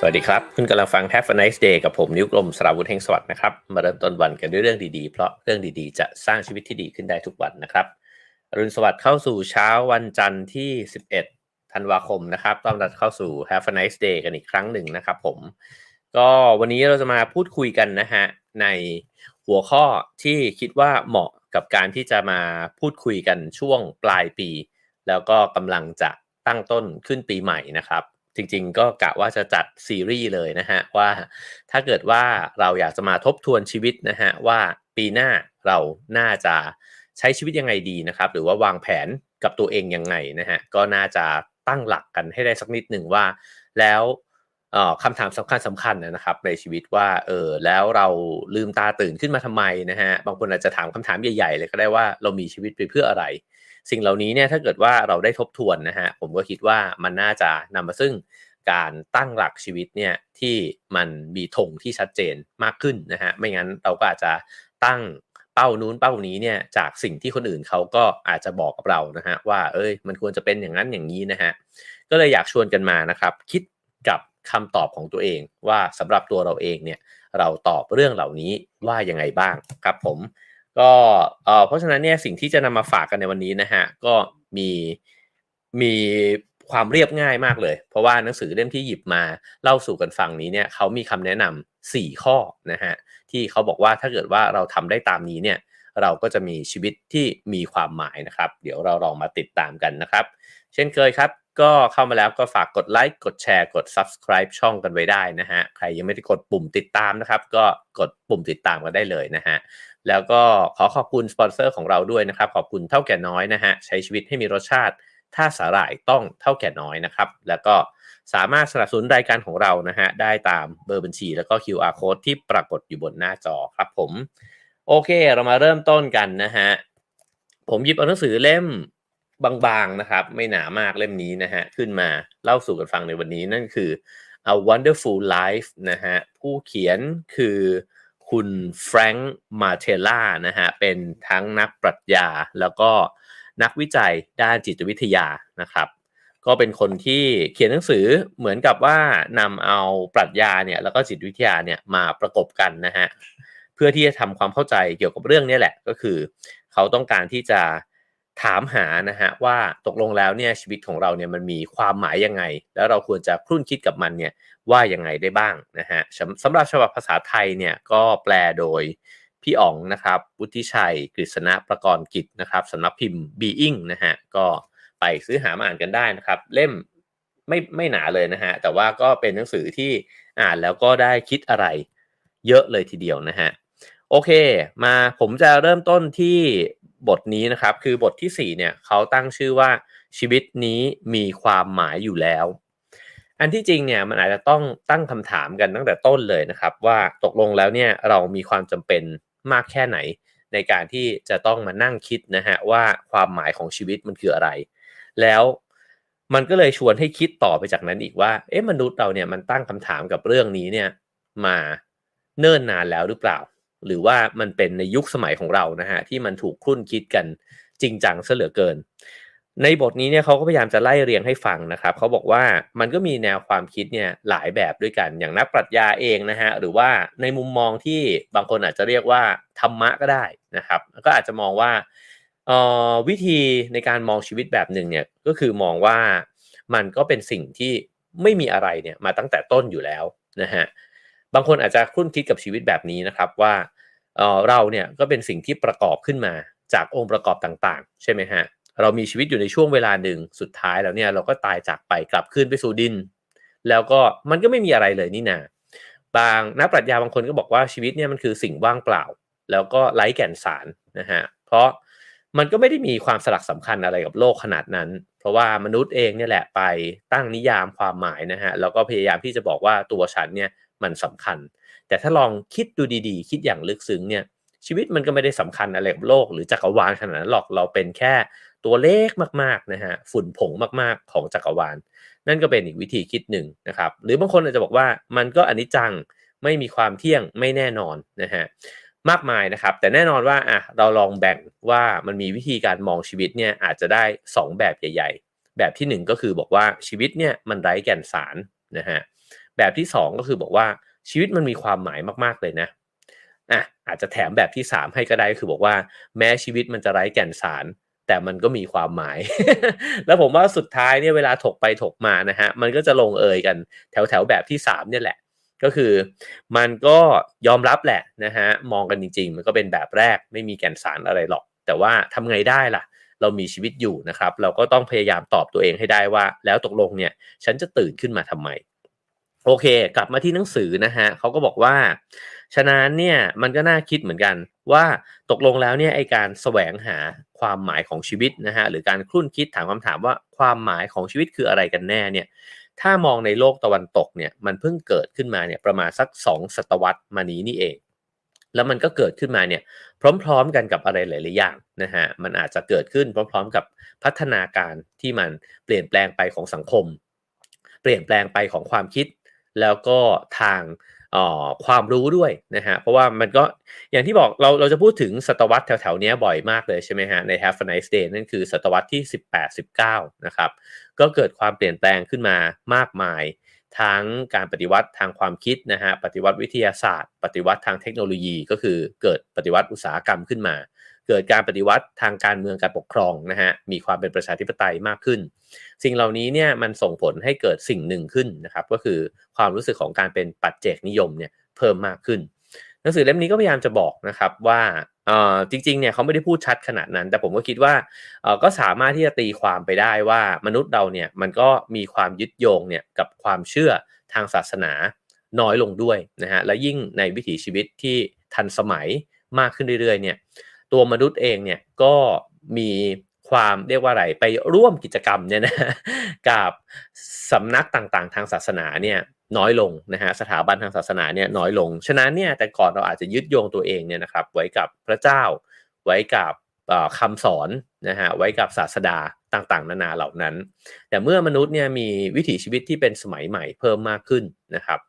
สวัสดีครับ คุณกำลังฟัง Have a nice day กับผมนิ้วกลมสราวุธเฮงสวัสดิ์นะครับ มาเริ่มต้นวันกันด้วยเรื่องดีๆ เพราะเรื่องดีๆ จะสร้างชีวิตที่ดีขึ้นได้ทุกวันนะครับรุณสวัสดิ์เข้าสู่เช้าวันจันทร์ที่ 11 ธันวาคมนะครับ ต้อนรับเข้าสู่ Have a nice day กันอีกครั้งหนึ่งนะครับผม ก็วันนี้เราจะมาพูดคุยกันนะฮะ ในหัวข้อที่คิดว่าเหมาะกับการที่จะมาพูดคุยกันช่วงปลายปี แล้วก็กำลังจะตั้งต้นขึ้นปีใหม่นะครับ จริงๆ ก็กะว่าจะจัดซีรีส์เลยนะฮะว่าถ้าเกิดว่าเราอยากจะมาทบทวนชีวิตนะฮะว่าปีหน้าเราน่าจะใช้ชีวิตยังไงดีนะครับ หรือว่าวางแผนกับตัวเองยังไงนะฮะก็น่าจะตั้งหลักกันให้ได้สักนิดหนึ่งว่า แล้วคำถามสำคัญสำคัญนะครับ ในชีวิตว่าเออแล้วเราลืมตาตื่นขึ้นมาทำไมนะฮะบางคนอาจจะถามคำถามใหญ่ๆเลยก็ได้ว่าเรามีชีวิตไปเพื่ออะไร สิ่งเหล่านี้เนี่ยถ้าเกิดว่าเราได้ทบทวนนะฮะผมก็คิดว่ามันน่าจะนำมาซึ่งการตั้งหลักชีวิตเนี่ยที่มันมีธงที่ชัดเจนมากขึ้นนะฮะไม่งั้นเราก็อาจจะตั้งเป้านู้นเป้านี้เนี่ยจากสิ่งที่คนอื่นเขาก็อาจจะบอกกับเรานะฮะว่าเอ้ยมันควรจะเป็นอย่างนั้นอย่างนี้นะฮะก็เลยอยากชวนกันมานะครับ คิดกับคำตอบของตัวเองว่าสำหรับตัวเราเองเนี่ยเราตอบเรื่องเหล่านี้ว่ายังไงบ้างครับผม ก็เพราะฉะนั้นเนี่ยสิ่งที่จะนำมาฝากกันในวันนี้นะฮะก็มีมีความเรียบง่ายมากเลย เพราะว่าหนังสือเล่มที่หยิบมาเล่าสู่กันฟังนี้เนี่ยเขามีคำแนะนำ4ข้อนะฮะที่เขาบอกว่าถ้าเกิดว่าเราทำได้ตามนี้เนี่ยเราก็จะมีชีวิตที่มีความหมายนะครับ เดี๋ยวเราลองมาติดตามกันนะครับ เช่นเคยครับ ก็เข้ามาแล้วก็ฝากกดไลค์กดแชร์กด subscribe ช่องกันไว้ได้นะฮะใครยังไม่ได้กดปุ่มติดตามนะครับ ก็กดปุ่มติดตามกันได้เลยนะฮะ แล้วก็ขอขอบคุณสปอนเซอร์ของเราด้วยนะครับ ขอบคุณเท่าแก่น้อยนะฮะใช้ชีวิตให้มีรสชาติ ถ้าสาหร่ายต้องเท่าแก่น้อยนะครับ แล้วก็สามารถสนับสนุนรายการของเรานะฮะได้ตามเบอร์บัญชี แล้วก็ QR code ที่ปรากฏอยู่บนหน้าจอครับผม โอเคเรามาเริ่มต้นกันนะฮะผมหยิบเอาหนังสือเล่มบางๆนะครับ ไม่หนามากเล่มนี้นะฮะขึ้นมาเล่าสู่กันฟังในวันนี้นั่นคือ A Wonderful Life นะฮะผู้เขียนคือ คุณแฟรงค์มาเทล่านะฮะเป็นทั้งนักปรัชญา แล้วก็นักวิจัยด้านจิตวิทยานะครับก็เป็นคนที่เขียนหนังสือเหมือนกับว่านำเอาปรัชญาเนี่ยแล้วก็จิตวิทยาเนี่ยมาประกบกันนะฮะเพื่อที่จะทำความเข้าใจเกี่ยวกับเรื่องนี้แหละก็คือ เขาต้องการที่จะถามหานะฮะว่าตกลงแล้วเนี่ยชีวิตของเราเนี่ยมันมีความหมายยังไง แล้วเราควรจะครุ่นคิดกับมันเนี่ย ว่ายังไงได้บ้างนะฮะสำหรับฉบับภาษาไทยเนี่ยก็แปลโดยพี่อ๋องนะครับวุฒิชัยกฤษณะประกรณ์กิจนะครับสำนักพิมพ์ Being นะฮะก็ไปซื้อหามาอ่านกันได้นะครับ เล่มไม่ไม่หนาเลยนะฮะแต่ว่าก็เป็นหนังสือที่อ่านแล้วก็ได้คิดอะไรเยอะเลยทีเดียวนะฮะโอเค มาผมจะเริ่มต้นที่บทนี้นะครับ คือบทที่4เนี่ยเขาตั้งชื่อว่าชีวิตนี้มีความหมายอยู่แล้ว อันที่จริงเนี่ยมันอาจจะต้องตั้งคำถามกันตั้งแต่ต้นเลยนะครับ ว่าตกลงแล้วเนี่ยเรามีความจำเป็นมากแค่ไหน ในการที่จะต้องมานั่งคิดนะฮะว่าความหมายของชีวิตมันคืออะไร แล้วมันก็เลยชวนให้คิดต่อไปจากนั้นอีกว่าเอ๊ะมนุษย์เราเนี่ยมันตั้งคำถามกับเรื่องนี้เนี่ยมาเนิ่นนานแล้วหรือเปล่า หรือว่ามันเป็นในยุคสมัยของเรานะฮะที่มันถูกคุ้นคิดกันจริงจังซะเหลือเกิน ในบทนี้เนี่ยเขาก็พยายามจะไล่เรียงให้ฟังนะครับเขาบอกว่ามันก็มีแนวความคิดเนี่ยหลายแบบด้วยกัน อย่างนักปรัชญาเองนะฮะหรือว่าในมุมมองที่บางคนอาจจะเรียกว่าธรรมะก็ได้นะครับก็อาจจะมองว่าวิธีในการมองชีวิตแบบหนึ่งเนี่ยก็คือมองว่ามันก็เป็นสิ่งที่ไม่มีอะไรเนี่ยมาตั้งแต่ต้นอยู่แล้วนะฮะบางคนอาจจะคุ้นคิดกับชีวิตแบบนี้นะครับว่าเเราเนี่ยก็เป็นสิ่งที่ประกอบขึ้นมาจากองค์ประกอบต่างๆ ใช่ไหมฮะ เรามีชีวิตอยู่ในช่วงเวลาหนึ่งสุดท้ายแล้วเนี่ยเราก็ตายจากไปกลับคืนไปสู่ดิน แล้วก็มันก็ไม่มีอะไรเลยนี่นาบางนักปรัชญาบางคนก็บอกว่าชีวิตเนี่ยมันคือสิ่งว่างเปล่า แล้วก็ไร้แก่นสารนะฮะเพราะมันก็ไม่ได้มีความสลักสำคัญอะไรกับโลกขนาดนั้น เพราะว่ามนุษย์เองเนี่ยแหละไปตั้งนิยามความหมายนะฮะแล้วก็พยายามที่จะบอกว่าตัวฉันเนี่ยมันสำคัญ แต่ถ้าลองคิดดูดีๆ คิดอย่างลึกซึ้งเนี่ยชีวิตมันก็ไม่ได้สำคัญอะไรกับโลกหรือจักรวาลขนาดนั้นหรอกเราเป็นแค่ ตัวเลขมากๆนะฮะฝุ่นผงมากๆของจักรวาล นั่นก็เป็นอีกวิธีคิดหนึ่งนะครับหรือบางคนอาจจะบอกว่ามันก็อนิจจังไม่มีความเที่ยงไม่แน่นอนนะฮะมากมายนะครับ แต่แน่นอนว่าอะเราลองแบ่งว่ามันมีวิธีการมองชีวิตเนี่ยอาจจะได้ 2 แบบใหญ่ ๆ แบบที่ 1 ก็คือบอกว่าชีวิตเนี่ยมันไร้แก่นสารนะฮะแบบที่ 2 ก็คือบอกว่าชีวิตมันมีความหมายมากๆเลยนะอะอาจจะแถมแบบที่ 3 ให้ก็ได้คือบอกว่าแม้ชีวิตมันจะไร้แก่นสาร แต่มันก็มีความหมาย แล้วผมว่าสุดท้ายเนี่ยเวลาถกไปถกมานะฮะ มันก็จะลงเอยกันแถวแถวแบบที่3เนี่ยแหละ ก็คือมันก็ยอมรับแหละนะฮะ มองกันจริง ๆ มันก็เป็นแบบแรกไม่มีแก่นสารอะไรหรอก แต่ว่าทำไงได้ล่ะ เรามีชีวิตอยู่นะครับ เราก็ต้องพยายามตอบตัวเองให้ได้ว่า แล้วตกลงเนี่ย ฉันจะตื่นขึ้นมาทำไม โอเค กลับมาที่หนังสือนะฮะเขาก็บอกว่า ฉะนั้นเนี่ยมันก็น่าคิดเหมือนกันว่าตกลงแล้วเนี่ยไอการแสวงหาความหมายของชีวิตนะฮะหรือการคลุ่นคิดถามคำถามว่าความหมายของชีวิตคืออะไรกันแน่เนี่ยถ้ามองในโลกตะวันตกเนี่ยมันเพิ่งเกิดขึ้นมาเนี่ยประมาณสัก 2 ศตวรรษมานี้นี่เอง แล้วมันก็เกิดขึ้นมาเนี่ยพร้อมๆกันกับอะไรหลายๆอย่างนะฮะมันอาจจะเกิดขึ้นพร้อม ๆ กับพัฒนาการที่มันเปลี่ยนแปลงไปของสังคม เปลี่ยนแปลงไปของความคิด แล้วก็ทาง ความรู้ด้วยนะฮะเพราะว่ามันก็อย่างที่บอกเราเราจะพูดถึงศตวรรษแถวๆนี้บ่อยมากเลยใช่ไหมฮะใน Have a nice day นั่นคือศตวรรษที่ 18-19 นะครับก็เกิดความเปลี่ยนแปลงขึ้นมามากมายทั้งการปฏิวัติทางความคิดนะฮะปฏิวัติวิทยาศาสตร์ ปฏิวัติทางเทคโนโลยี ก็คือเกิดปฏิวัติอุตสาหกรรมขึ้นมา เกิดการปฏิวัติทางการเมืองการปกครองนะฮะมีความเป็นประชาธิปไตยมากขึ้น สิ่งเหล่านี้เนี่ยมันส่งผลให้เกิดสิ่งหนึ่งขึ้นนะครับก็คือความรู้สึกของการเป็นปัจเจกนิยมเนี่ยเพิ่มมากขึ้น หนังสือเล่มนี้ก็พยายามจะบอกนะครับว่าจริงๆเนี่ยเขาไม่ได้พูดชัดขนาดนั้น แต่ผมก็คิดว่าก็สามารถที่จะตีความไปได้ว่ามนุษย์เราเนี่ยมันก็มีความยึดโยงเนี่ยกับความเชื่อทางศาสนาน้อยลงด้วยนะฮะและยิ่งในวิถีชีวิตที่ทันสมัยมากขึ้นเรื่อยๆเนี่ย ตัวมนุษย์เองเนี่ยก็มีความเรียกว่าอะไรไปร่วมกิจกรรมเนี่ยนะกับสำนักต่างๆ ทางศาสนาเนี่ยน้อยลงนะฮะสถาบันทางศาสนาเนี่ยน้อยลง ฉะนั้นเนี่ยแต่ก่อนเราอาจจะยึดโยงตัวเองเนี่ยนะครับไว้กับพระเจ้า ไว้กับคำสอนนะฮะไว้กับศาสดาต่างๆ นานาเหล่านั้น แต่เมื่อมนุษย์เนี่ยมีวิถีชีวิตที่เป็นสมัยใหม่เพิ่มมากขึ้นนะครับ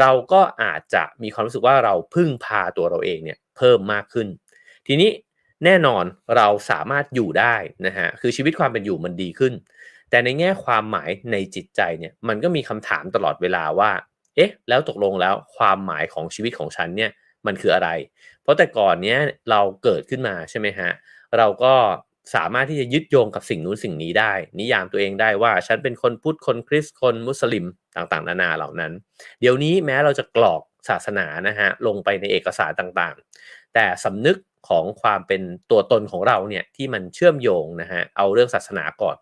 เราก็อาจจะมีความรู้สึกว่าเราพึ่งพาตัวเราเองเนี่ยเพิ่มมากขึ้น ทีนี้แน่นอนเราสามารถอยู่ได้นะฮะคือชีวิตความเป็นอยู่มันดีขึ้น แต่ในแง่ความหมายในจิตใจเนี่ยมันก็มีคำถามตลอดเวลาว่า เอ๊ะ แล้วตกลงแล้วความหมายของชีวิตของฉันเนี่ยมันคืออะไร เพราะแต่ก่อนเนี้ยเราเกิดขึ้นมาใช่ไหมฮะเราก็สามารถที่จะยึดโยงกับสิ่งนู้นสิ่งนี้ได้ นิยามตัวเองได้ว่าฉันเป็นคนพุทธคนคริสต์คนมุสลิมต่างๆ นานาเหล่านั้น เดี๋ยวนี้แม้เราจะกรอกศาสนานะฮะลงไปในเอกสารต่างๆ แต่สำนึก ของความเป็นตัวตนของเราเนี่ยที่มันเชื่อมโยงนะฮะเอาเรื่องศาสนาก่อน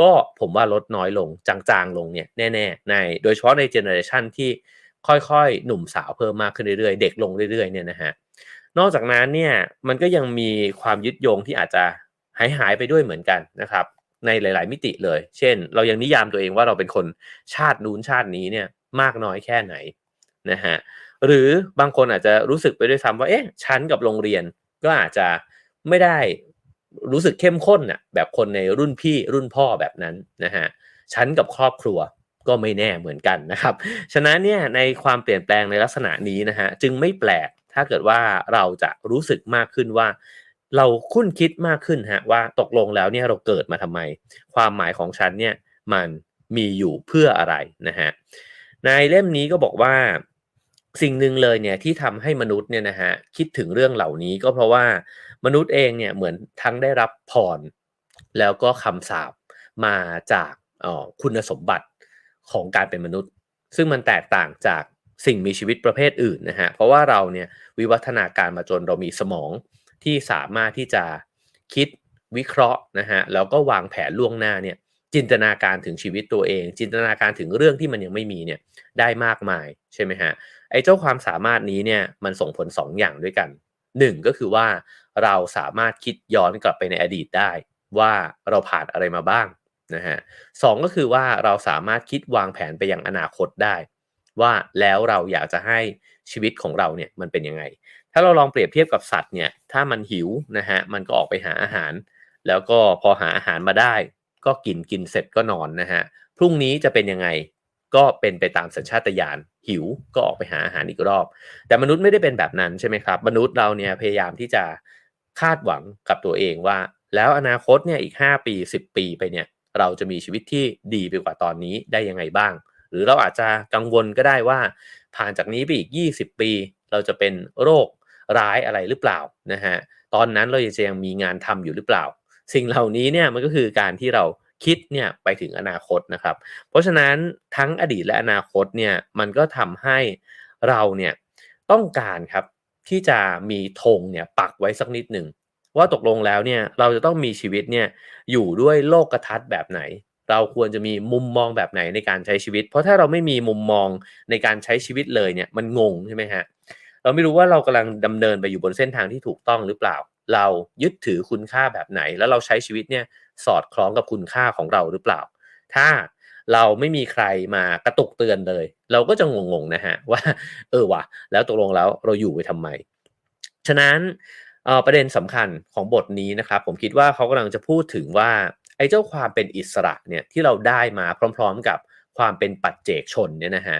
ก็ผมว่าลดน้อยลงจางๆลงเนี่ยแน่ๆในโดยเฉพาะในเจเนอเรชันที่ค่อยๆ หนุ่มสาวเพิ่มมากขึ้นเรื่อยๆ เด็กลงเรื่อยๆเนี่ยนะฮะนอกจากนั้นเนี่ยมันก็ยังมีความยึดโยงที่อาจจะหายหายไปด้วยเหมือนกันนะครับในหลาย ๆ มิติเลย เช่น เรายังนิยามตัวเองว่าเราเป็นคนชาตินู้นชาตินี้เนี่ยมากน้อยแค่ไหนนะฮะหรือบางคนอาจจะรู้สึกไปด้วยซ้ำว่าเอ๊ะชั้นกับโรงเรียน ก็อาจจะไม่ได้รู้สึกเข้มข้นน่ะแบบคนในรุ่นพี่รุ่นพ่อแบบนั้นนะฮะฉันกับครอบครัวก็ไม่แน่เหมือนกันนะครับ ฉะนั้นเนี่ยในความเปลี่ยนแปลงในลักษณะนี้นะฮะจึงไม่แปลกถ้าเกิดว่าเราจะรู้สึกมากขึ้นว่า เราคุ้นคิดมากขึ้นฮะว่าตกลงแล้วเนี่ยเราเกิดมาทำไม ความหมายของฉันเนี่ยมันมีอยู่เพื่ออะไรนะฮะในเล่มนี้ก็บอกว่า สิ่งหนึ่งเลยเนี่ยที่ทำให้มนุษย์เนี่ยนะฮะคิดถึงเรื่องเหล่านี้ก็เพราะว่ามนุษย์เองเนี่ยเหมือนทั้งได้รับพรแล้วก็คำสาปมาจากคุณสมบัติของการเป็นมนุษย์ ซึ่งมันแตกต่างจากสิ่งมีชีวิตประเภทอื่นนะฮะเพราะว่าเราเนี่ยวิวัฒนาการมาจนเรามีสมองที่สามารถที่จะคิดวิเคราะห์นะฮะแล้วก็วางแผนล่วงหน้าเนี่ยจินตนาการถึงชีวิตตัวเอง จินตนาการถึงเรื่องที่มันยังไม่มีเนี่ยได้มากมายใช่ไหมฮะไอ้เจ้าความสามารถนี้เนี่ยมันส่งผล 2ออย่างด้วยกันหนึ่งก็คือว่าเราสามารถคิดย้อนกลับไปในอดีตได้ ว่าเราผ่านอะไรมาบ้างนะฮะสก็คือว่าเราสามารถคิดวางแผนไปยังอนาคตได้ ว่าแล้วเราอยากจะให้ชีวิตของเราเนี่ยมันเป็นยังไง ถ้าเราลองเปรียบเทียบกับสัตว์เนี่ยถ้ามันหิวนะฮะมันก็ออกไปหาอาหาร แล้วก็พอหาอาหารมาได้ ก็กินกินเสร็จก็นอนนะฮะพรุ่งนี้จะเป็นยังไง ก็เป็นไปตามสัญชาตญาณหิวก็ออกไปหาอาหารอีกรอบ แต่มนุษย์ไม่ได้เป็นแบบนั้นใช่ไหมครับ มนุษย์เราเนี่ยพยายามที่จะคาดหวังกับตัวเองว่า แล้วอนาคตเนี่ยอีก 5 ปี 10 ปีไปเนี่ยเราจะมีชีวิตที่ดีไปกว่าตอนนี้ได้ยังไงบ้าง หรือเราอาจจะกังวลก็ได้ว่า ผ่านจากนี้ไปอีก 20 ปี เราจะเป็นโรคร้ายอะไรหรือเปล่านะฮะตอนนั้นเราจะยังมีงานทำอยู่หรือเปล่า สิ่งเหล่านี้เนี่ยมันก็คือการที่เรา คิดเนี่ยไปถึงอนาคตนะครับ เพราะฉะนั้นทั้งอดีตและอนาคตเนี่ยมันก็ทำให้เราเนี่ยต้องการครับที่จะมีธงเนี่ยปักไว้สักนิดหนึ่งว่าตกลงแล้วเนี่ยเราจะต้องมีชีวิตเนี่ยอยู่ด้วยโลกกระทัดแบบไหน เราควรจะมีมุมมองแบบไหนในการใช้ชีวิต เพราะถ้าเราไม่มีมุมมองในการใช้ชีวิตเลยเนี่ยมันงงใช่ไหมฮะเราไม่รู้ว่าเรากำลังดำเนินไปอยู่บนเส้นทางที่ถูกต้องหรือเปล่า เรายึดถือคุณค่าแบบไหน แล้วเราใช้ชีวิตเนี่ย สอดคล้องกับคุณค่าของเราหรือเปล่า ถ้าเราไม่มีใครมากระตุกเตือนเลย เราก็จะงงๆนะฮะว่า เออวะแล้วตกลงแล้วเราอยู่ไปทำไม ฉะนั้นประเด็นสำคัญของบทนี้นะครับ ผมคิดว่าเขากำลังจะพูดถึงว่าไอ้เจ้าความเป็นอิสระเนี่ยที่เราได้มาพร้อม ๆกับความเป็นปัจเจกชนเนี่ยนะฮะ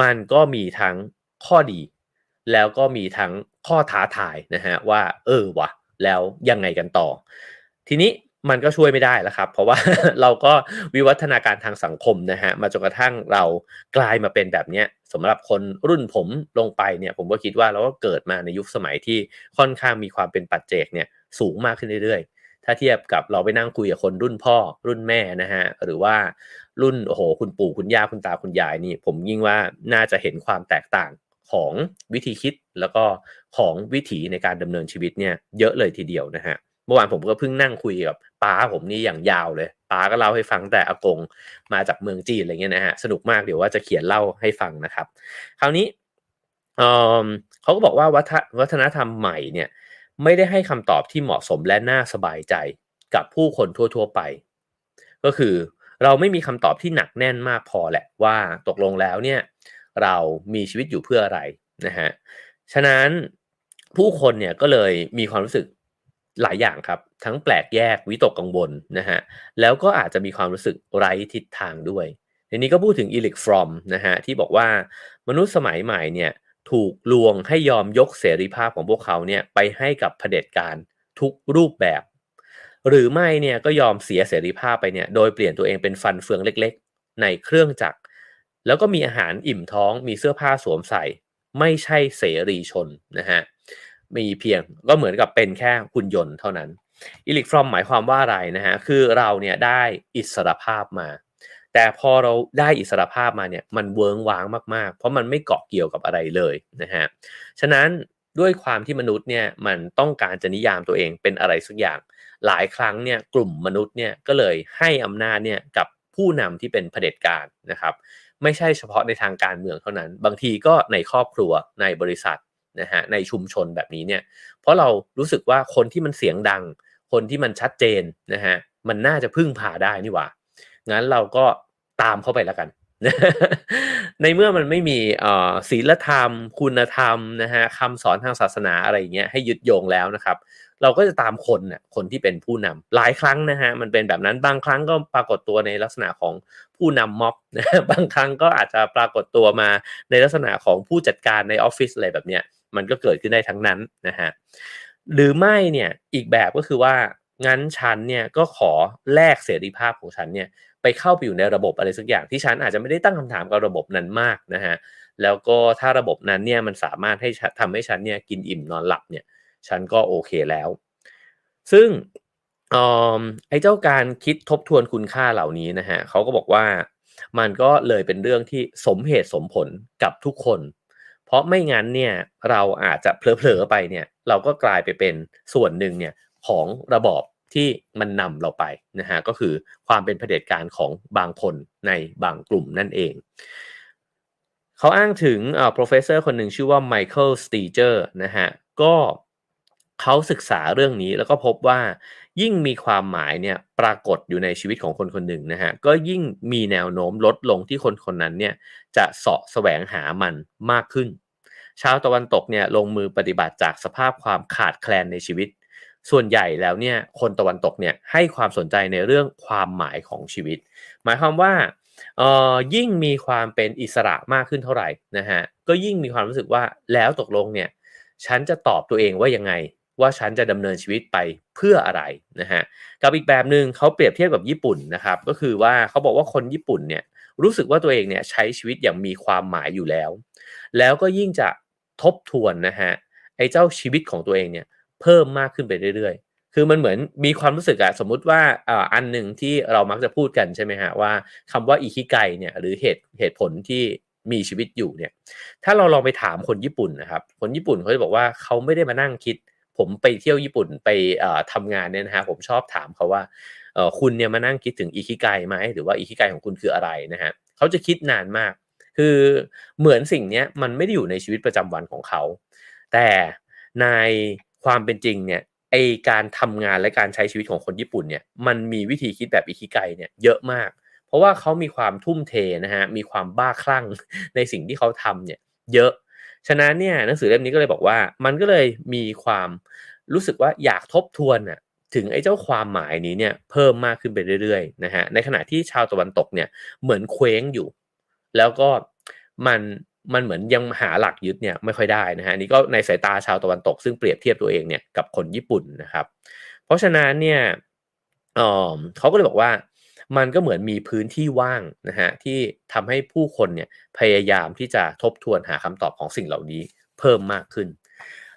มันก็มีทั้งข้อดี แล้วก็มีทั้งข้อท้าทายนะฮะว่า เออวะแล้วยังไงกันต่อ ทีนี้ มันก็ช่วยไม่ได้แล้วครับ เพราะว่าเราก็วิวัฒนาการทางสังคมนะฮะมาจนกระทั่งเรากลายมาเป็นแบบนี้สำหรับคนรุ่นผมลงไปเนี่ย ผมก็คิดว่าเราก็เกิดมาในยุคสมัยที่ค่อนข้างมีความเป็นปัจเจกเนี่ยสูงมากขึ้นเรื่อยๆ ถ้าเทียบกับเราไปนั่งคุยกับคนรุ่นพ่อรุ่นแม่นะฮะหรือว่ารุ่นโอ้โหคุณปู่คุณย่าคุณตาคุณยายนี่ ผมยิ่งว่าน่าจะเห็นความแตกต่างของวิธีคิดแล้วก็ของวิถีในการดำเนินชีวิตเนี่ยเยอะเลยทีเดียวนะฮะ มื่อวานผมก็เพิ่งนั่งคุยกับป้าผมนี่อย่างยาวเลยป้าก็เล่าให้ฟังแต่อากงมาจากเมืองจีนอะไรเงี้ยนะฮะสนุกมากเดี๋ยวว่าจะเขียนเล่าให้ฟังนะครับ คราวนี้เขาก็บอกว่าวัฒนธรรมใหม่เนี่ยไม่ได้ให้คำตอบที่เหมาะสมและน่าสบายใจกับผู้คนทั่ว ๆไป ก็คือเราไม่มีคำตอบที่หนักแน่นมากพอแหละว่าตกลงแล้วเนี่ยเรามีชีวิตอยู่เพื่ออะไรนะฮะฉะนั้นผู้คนเนี่ยก็เลยมีความรู้สึก หลายอย่างครับ ทั้งแปลกแยกวิตกกังวลนะฮะแล้วก็อาจจะมีความรู้สึกไร้ทิศทางด้วยทีนี้ก็พูดถึงอีลิกฟรอมนะฮะที่บอกว่ามนุษย์สมัยใหม่เนี่ยถูกลวงให้ยอมยกเสรีภาพของพวกเขาเนี่ยไปให้กับเผด็จการทุกรูปแบบ หรือไม่เนี่ยก็ยอมเสียเสรีภาพไปเนี่ยโดยเปลี่ยนตัวเองเป็นฟันเฟืองเล็กๆ ในเครื่องจักร แล้วก็มีอาหารอิ่มท้องมีเสื้อผ้าสวมใส่ ไม่ใช่เสรีชนนะฮะ มีเพียงก็เหมือนกับเป็นแค่หุ่นยนต์เท่านั้น Erich Fromm หมายความว่าอะไรนะฮะคือเราเนี่ยได้อิสรภาพมา แต่พอเราได้อิสรภาพมาเนี่ยมันเวิงว้างมากๆ เพราะมันไม่เกาะเกี่ยวกับอะไรเลยนะฮะฉะนั้นด้วยความที่มนุษย์เนี่ยมันต้องการจะนิยามตัวเองเป็นอะไรสักอย่าง หลายครั้งเนี่ยกลุ่มมนุษย์เนี่ยก็เลยให้อำนาจเนี่ยกับผู้นำที่เป็นเผด็จการนะครับ ไม่ใช่เฉพาะในทางการเมืองเท่านั้น บางทีก็ในครอบครัวในบริษัท นะฮะในชุมชนแบบนี้เนี่ย เพราะเรารู้สึกว่าคนที่มันเสียงดัง คนที่มันชัดเจนนะฮะมันน่าจะพึ่งพาได้นี่หว่า งั้นเราก็ตามเข้าไปแล้วกัน ในเมื่อมันไม่มีศีลธรรม คุณธรรมนะฮะคำสอนทางศาสนาอะไรอย่างเงี้ยให้ยึดโยงแล้วนะครับ เราก็จะตามคนน่ะคนที่เป็นผู้นำหลายครั้งนะฮะมันเป็นแบบนั้นบางครั้งก็ปรากฏตัวในลักษณะของผู้นำม็อบนะบางครั้งก็อาจจะปรากฏตัวมาในลักษณะของผู้จัดการในออฟฟิศอะไรแบบเนี้ย มันก็เกิดขึ้นได้ทั้งนั้นนะฮะหรือไม่เนี่ยอีกแบบก็คือว่างั้นฉันเนี่ยก็ขอแลกเสรีภาพของฉันเนี่ยไปเข้าไปอยู่ในระบบอะไรสักอย่างที่ฉันอาจจะไม่ได้ตั้งคำถามกับระบบนั้นมากนะฮะแล้วก็ถ้าระบบนั้นเนี่ยมันสามารถให้ทำให้ฉันเนี่ยกินอิ่มนอนหลับเนี่ยฉันก็โอเคแล้ว ซึ่งออไอ้เจ้าการคิดทบทวนคุณค่าเหล่านี้นะฮะเขาก็บอกว่ามันก็เลยเป็นเรื่องที่สมเหตุสมผลกับทุกคน ราะไม่งั้นเนี่ยเราอาจจะเผลอๆไปเนี่ยเราก็กลายไปเป็นส่วนหนึ่งเนี่ยของระบอบที่มันนำเราไปนะฮะก็คือความเป็นเผด็จการของบางคนในบางกลุ่มนั่นเอง เขาอ้างถึงอ่า professor คนหนึ่งชื่อว่าไมเคิลสตีเจอร์นะฮะก็เขาศึกษาเรื่องนี้แล้วก็พบว่ายิ่งมีความหมายเนี่ยปรากฏอยู่ในชีวิตของคนคนหนึ่งนะฮะก็ยิ่งมีแนวโน้มลดลงที่คนคนนั้นเนี่ยจะเสาะแสวงหามันมากขึ้น ชาวตะวันตกเนี่ยลงมือปฏิบัติจากสภาพความขาดแคลนในชีวิต ส่วนใหญ่แล้วเนี่ยคนตะวันตกเนี่ยให้ความสนใจในเรื่องความหมายของชีวิต หมายความว่าเอ่อยิ่งมีความเป็นอิสระมากขึ้นเท่าไหร่นะฮะก็ยิ่งมีความรู้สึกว่าแล้วตกลงเนี่ยฉันจะตอบตัวเองว่ายังไงว่าฉันจะดำเนินชีวิตไปเพื่ออะไรนะฮะกับอีกแบบหนึ่งเขาเปรียบเทียบกับญี่ปุ่นนะครับก็คือว่าเขาบอกว่าคนญี่ปุ่นเนี่ยรู้สึกว่าตัวเองเนี่ยใช้ชีวิตอย่างมีความหมายอยู่แล้ว แล้วก็ยิ่งจะ ทบทวนนะฮะไอ้เจ้าชีวิตของตัวเองเนี่ยเพิ่มมากขึ้นไปเรื่อยๆ คือมันเหมือนมีความรู้สึกอะสมมุติว่าอ่าอันหนึ่งที่เรามักจะพูดกันใช่ไหมฮะว่าคำว่าอิคิไกเนี่ยหรือเหตุเหตุผลที่มีชีวิตอยู่เนี่ย ถ้าเราลองไปถามคนญี่ปุ่นนะครับ คนญี่ปุ่นเขาจะบอกว่าเขาไม่ได้มานั่งคิด ผมไปเที่ยวญี่ปุ่นไปทำงานเนี่ยนะฮะผมชอบถามเขาว่าคุณเนี่ยมานั่งคิดถึงอิคิไกไหมหรือว่าอิคิไกของคุณคืออะไรนะฮะเขาจะคิดนานมาก คือเหมือนสิ่งนี้มันไม่ได้อยู่ในชีวิตประจำวันของเขา แต่ในความเป็นจริงเนี่ยไอการทำงานและการใช้ชีวิตของคนญี่ปุ่นเนี่ยมันมีวิธีคิดแบบอิคิไกเนี่ยเยอะมาก เพราะว่าเขามีความทุ่มเทนะฮะมีความบ้าคลั่งในสิ่งที่เขาทำเนี่ยเยอะ ฉะนั้นเนี่ยหนังสือเล่มนี้ก็เลยบอกว่า มันก็เลยมีความรู้สึกว่าอยากทบทวนอะถึงไอ้เจ้าความหมายนี้เนี่ยเพิ่มมากขึ้นไปเรื่อยๆนะฮะในขณะที่ชาวตะวันตกเนี่ยเหมือนเคว้งอยู่ แล้วก็มันมันเหมือนยังหาหลักยึดเนี่ยไม่ค่อยได้นะฮะนี่ก็ในสายตาชาวตะวันตก ซึ่งเปรียบเทียบตัวเองเนี่ยกับคนญี่ปุ่นนะครับ เพราะฉะนั้นเนี่ยเขาก็เลยบอกว่ามันก็เหมือนมีพื้นที่ว่างนะฮะที่ทำให้ผู้คนเนี่ยพยายามที่จะทบทวนหาคำตอบของสิ่งเหล่านี้เพิ่มมากขึ้น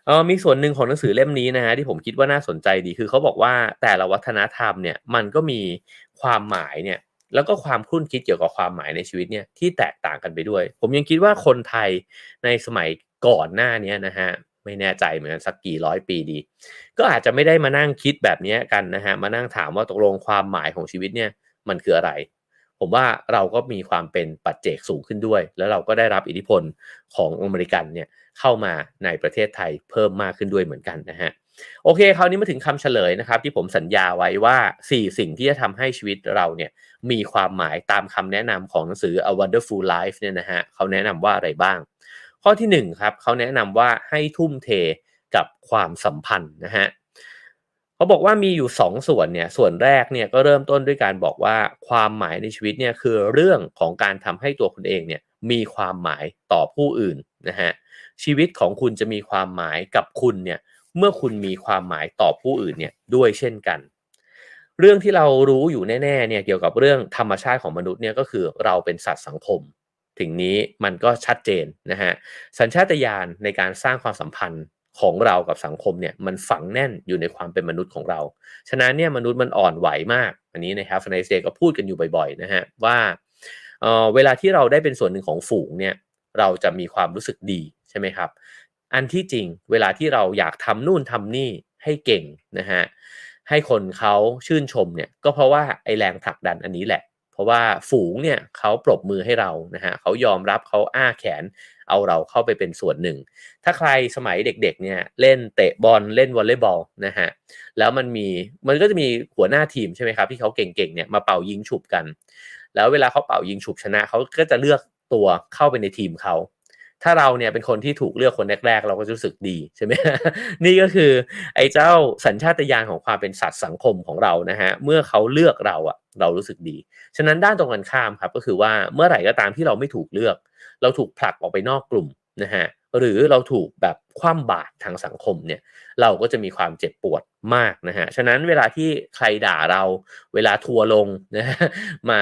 เออมีส่วนหนึ่งของหนังสือเล่มนี้นะฮะที่ผมคิดว่าน่าสนใจดีคือเขาบอกว่าแต่ละวัฒนธรรมเนี่ยมันก็มีความหมายเนี่ย แล้วก็ความคุ้นคิดเกี่ยวกับความหมายในชีวิตเนี่ยที่แตกต่างกันไปด้วย ผมยังคิดว่าคนไทยในสมัยก่อนหน้านี้นะฮะไม่แน่ใจเหมือนกันสักกี่ร้อยปีดี ก็อาจจะไม่ได้มานั่งคิดแบบนี้กันนะฮะมานั่งถามว่าตกลงความหมายของชีวิตเนี่ยมันคืออะไร ผมว่าเราก็มีความเป็นปัจเจกสูงขึ้นด้วย แล้วเราก็ได้รับอิทธิพลของอเมริกันเนี่ยเข้ามาในประเทศไทยเพิ่มมากขึ้นด้วยเหมือนกันนะฮะโอเคคราวนี้มาถึงคำเฉลยนะครับ ที่ผมสัญญาไว้ว่า 4 สิ่งที่จะทำให้ชีวิตเราเนี่ยมีความหมายตามคำแนะนำของหนังสือ A Wonderful Life เนี่ยนะฮะเขาแนะนำว่าอะไรบ้าง ข้อที่1ครับเขาแนะนำว่าให้ทุ่มเทกับความสัมพันธ์นะฮะเขาบอกว่ามีอยู่ 2ส่วนเนี่ยส่วนแรกเนี่ยก็เริ่มต้นด้วยการบอกว่าความหมายในชีวิตเนี่ยคือเรื่องของการทำให้ตัวคุณเองเนี่ยมีความหมายต่อผู้อื่นนะฮะชีวิตของคุณจะมีความหมายกับคุณเนี่ยเมื่อคุณมีความหมายต่อผู้อื่นเนี่ยด้วยเช่นกัน เรื่องที่เรารู้อยู่แน่ๆเนี่ยเกี่ยวกับเรื่องธรรมชาติของมนุษย์เนี่ยก็คือเราเป็นสัตว์สังคม ถึงนี้มันก็ชัดเจนนะฮะสัญชาตญาณในการสร้างความสัมพันธ์ของเรากับสังคมเนี่ยมันฝังแน่นอยู่ในความเป็นมนุษย์ของเรา ฉะนั้นเนี่ยมนุษย์มันอ่อนไหวมาก อันนี้นะครับในเซก็พูดกันอยู่บ่อยๆนะฮะว่าเเวลาที่เราได้เป็นส่วนหนึ่งของฝูงเนี่ยเราจะมีความรู้สึกดีใช่ไหมครับ อันที่จริงเวลาที่เราอยากทำนู่นทำนี่ให้เก่งนะฮะ ให้คนเขาชื่นชมเนี่ยก็เพราะว่าไอแรงผลักดันอันนี้แหละ เพราะว่าฝูงเนี่ยเขาปรบมือให้เรานะฮะเขายอมรับเขาอ้าแขนเอาเราเข้าไปเป็นส่วนหนึ่ง ถ้าใครสมัยเด็กๆเนี่ยเล่นเตะบอลเล่นวอลเลย์บอลนะฮะแล้วมันมีมันก็จะมีหัวหน้าทีมใช่ไหมครับที่เขาเก่งๆเนี่ยมาเป่ายิงฉุบกัน แล้วเวลาเขาเป่ายิงฉุบชนะเขาก็จะเลือกตัวเข้าไปในทีมเขา ถ้าเราเนี่ยเป็นคนที่ถูกเลือกคนแรก ๆ เราก็รู้สึกดีใช่ไหมนี่ก็คือไอ้เจ้าสัญชาตญาณของความเป็นสัตว์สังคมของเรานะฮะเมื่อเขาเลือกเราอะเรารู้สึกดี ฉะนั้นด้านตรงกันข้ามครับก็คือว่าเมื่อไหร่ก็ตามที่เราไม่ถูกเลือก เราถูกผลักออกไปนอกกลุ่มนะฮะ หรือเราถูกแบบคว่ำบาตรทางสังคมเนี่ยเราก็จะมีความเจ็บปวดมากนะฮะฉะนั้นเวลาที่ใครด่าเราเวลาทัวลงนะมา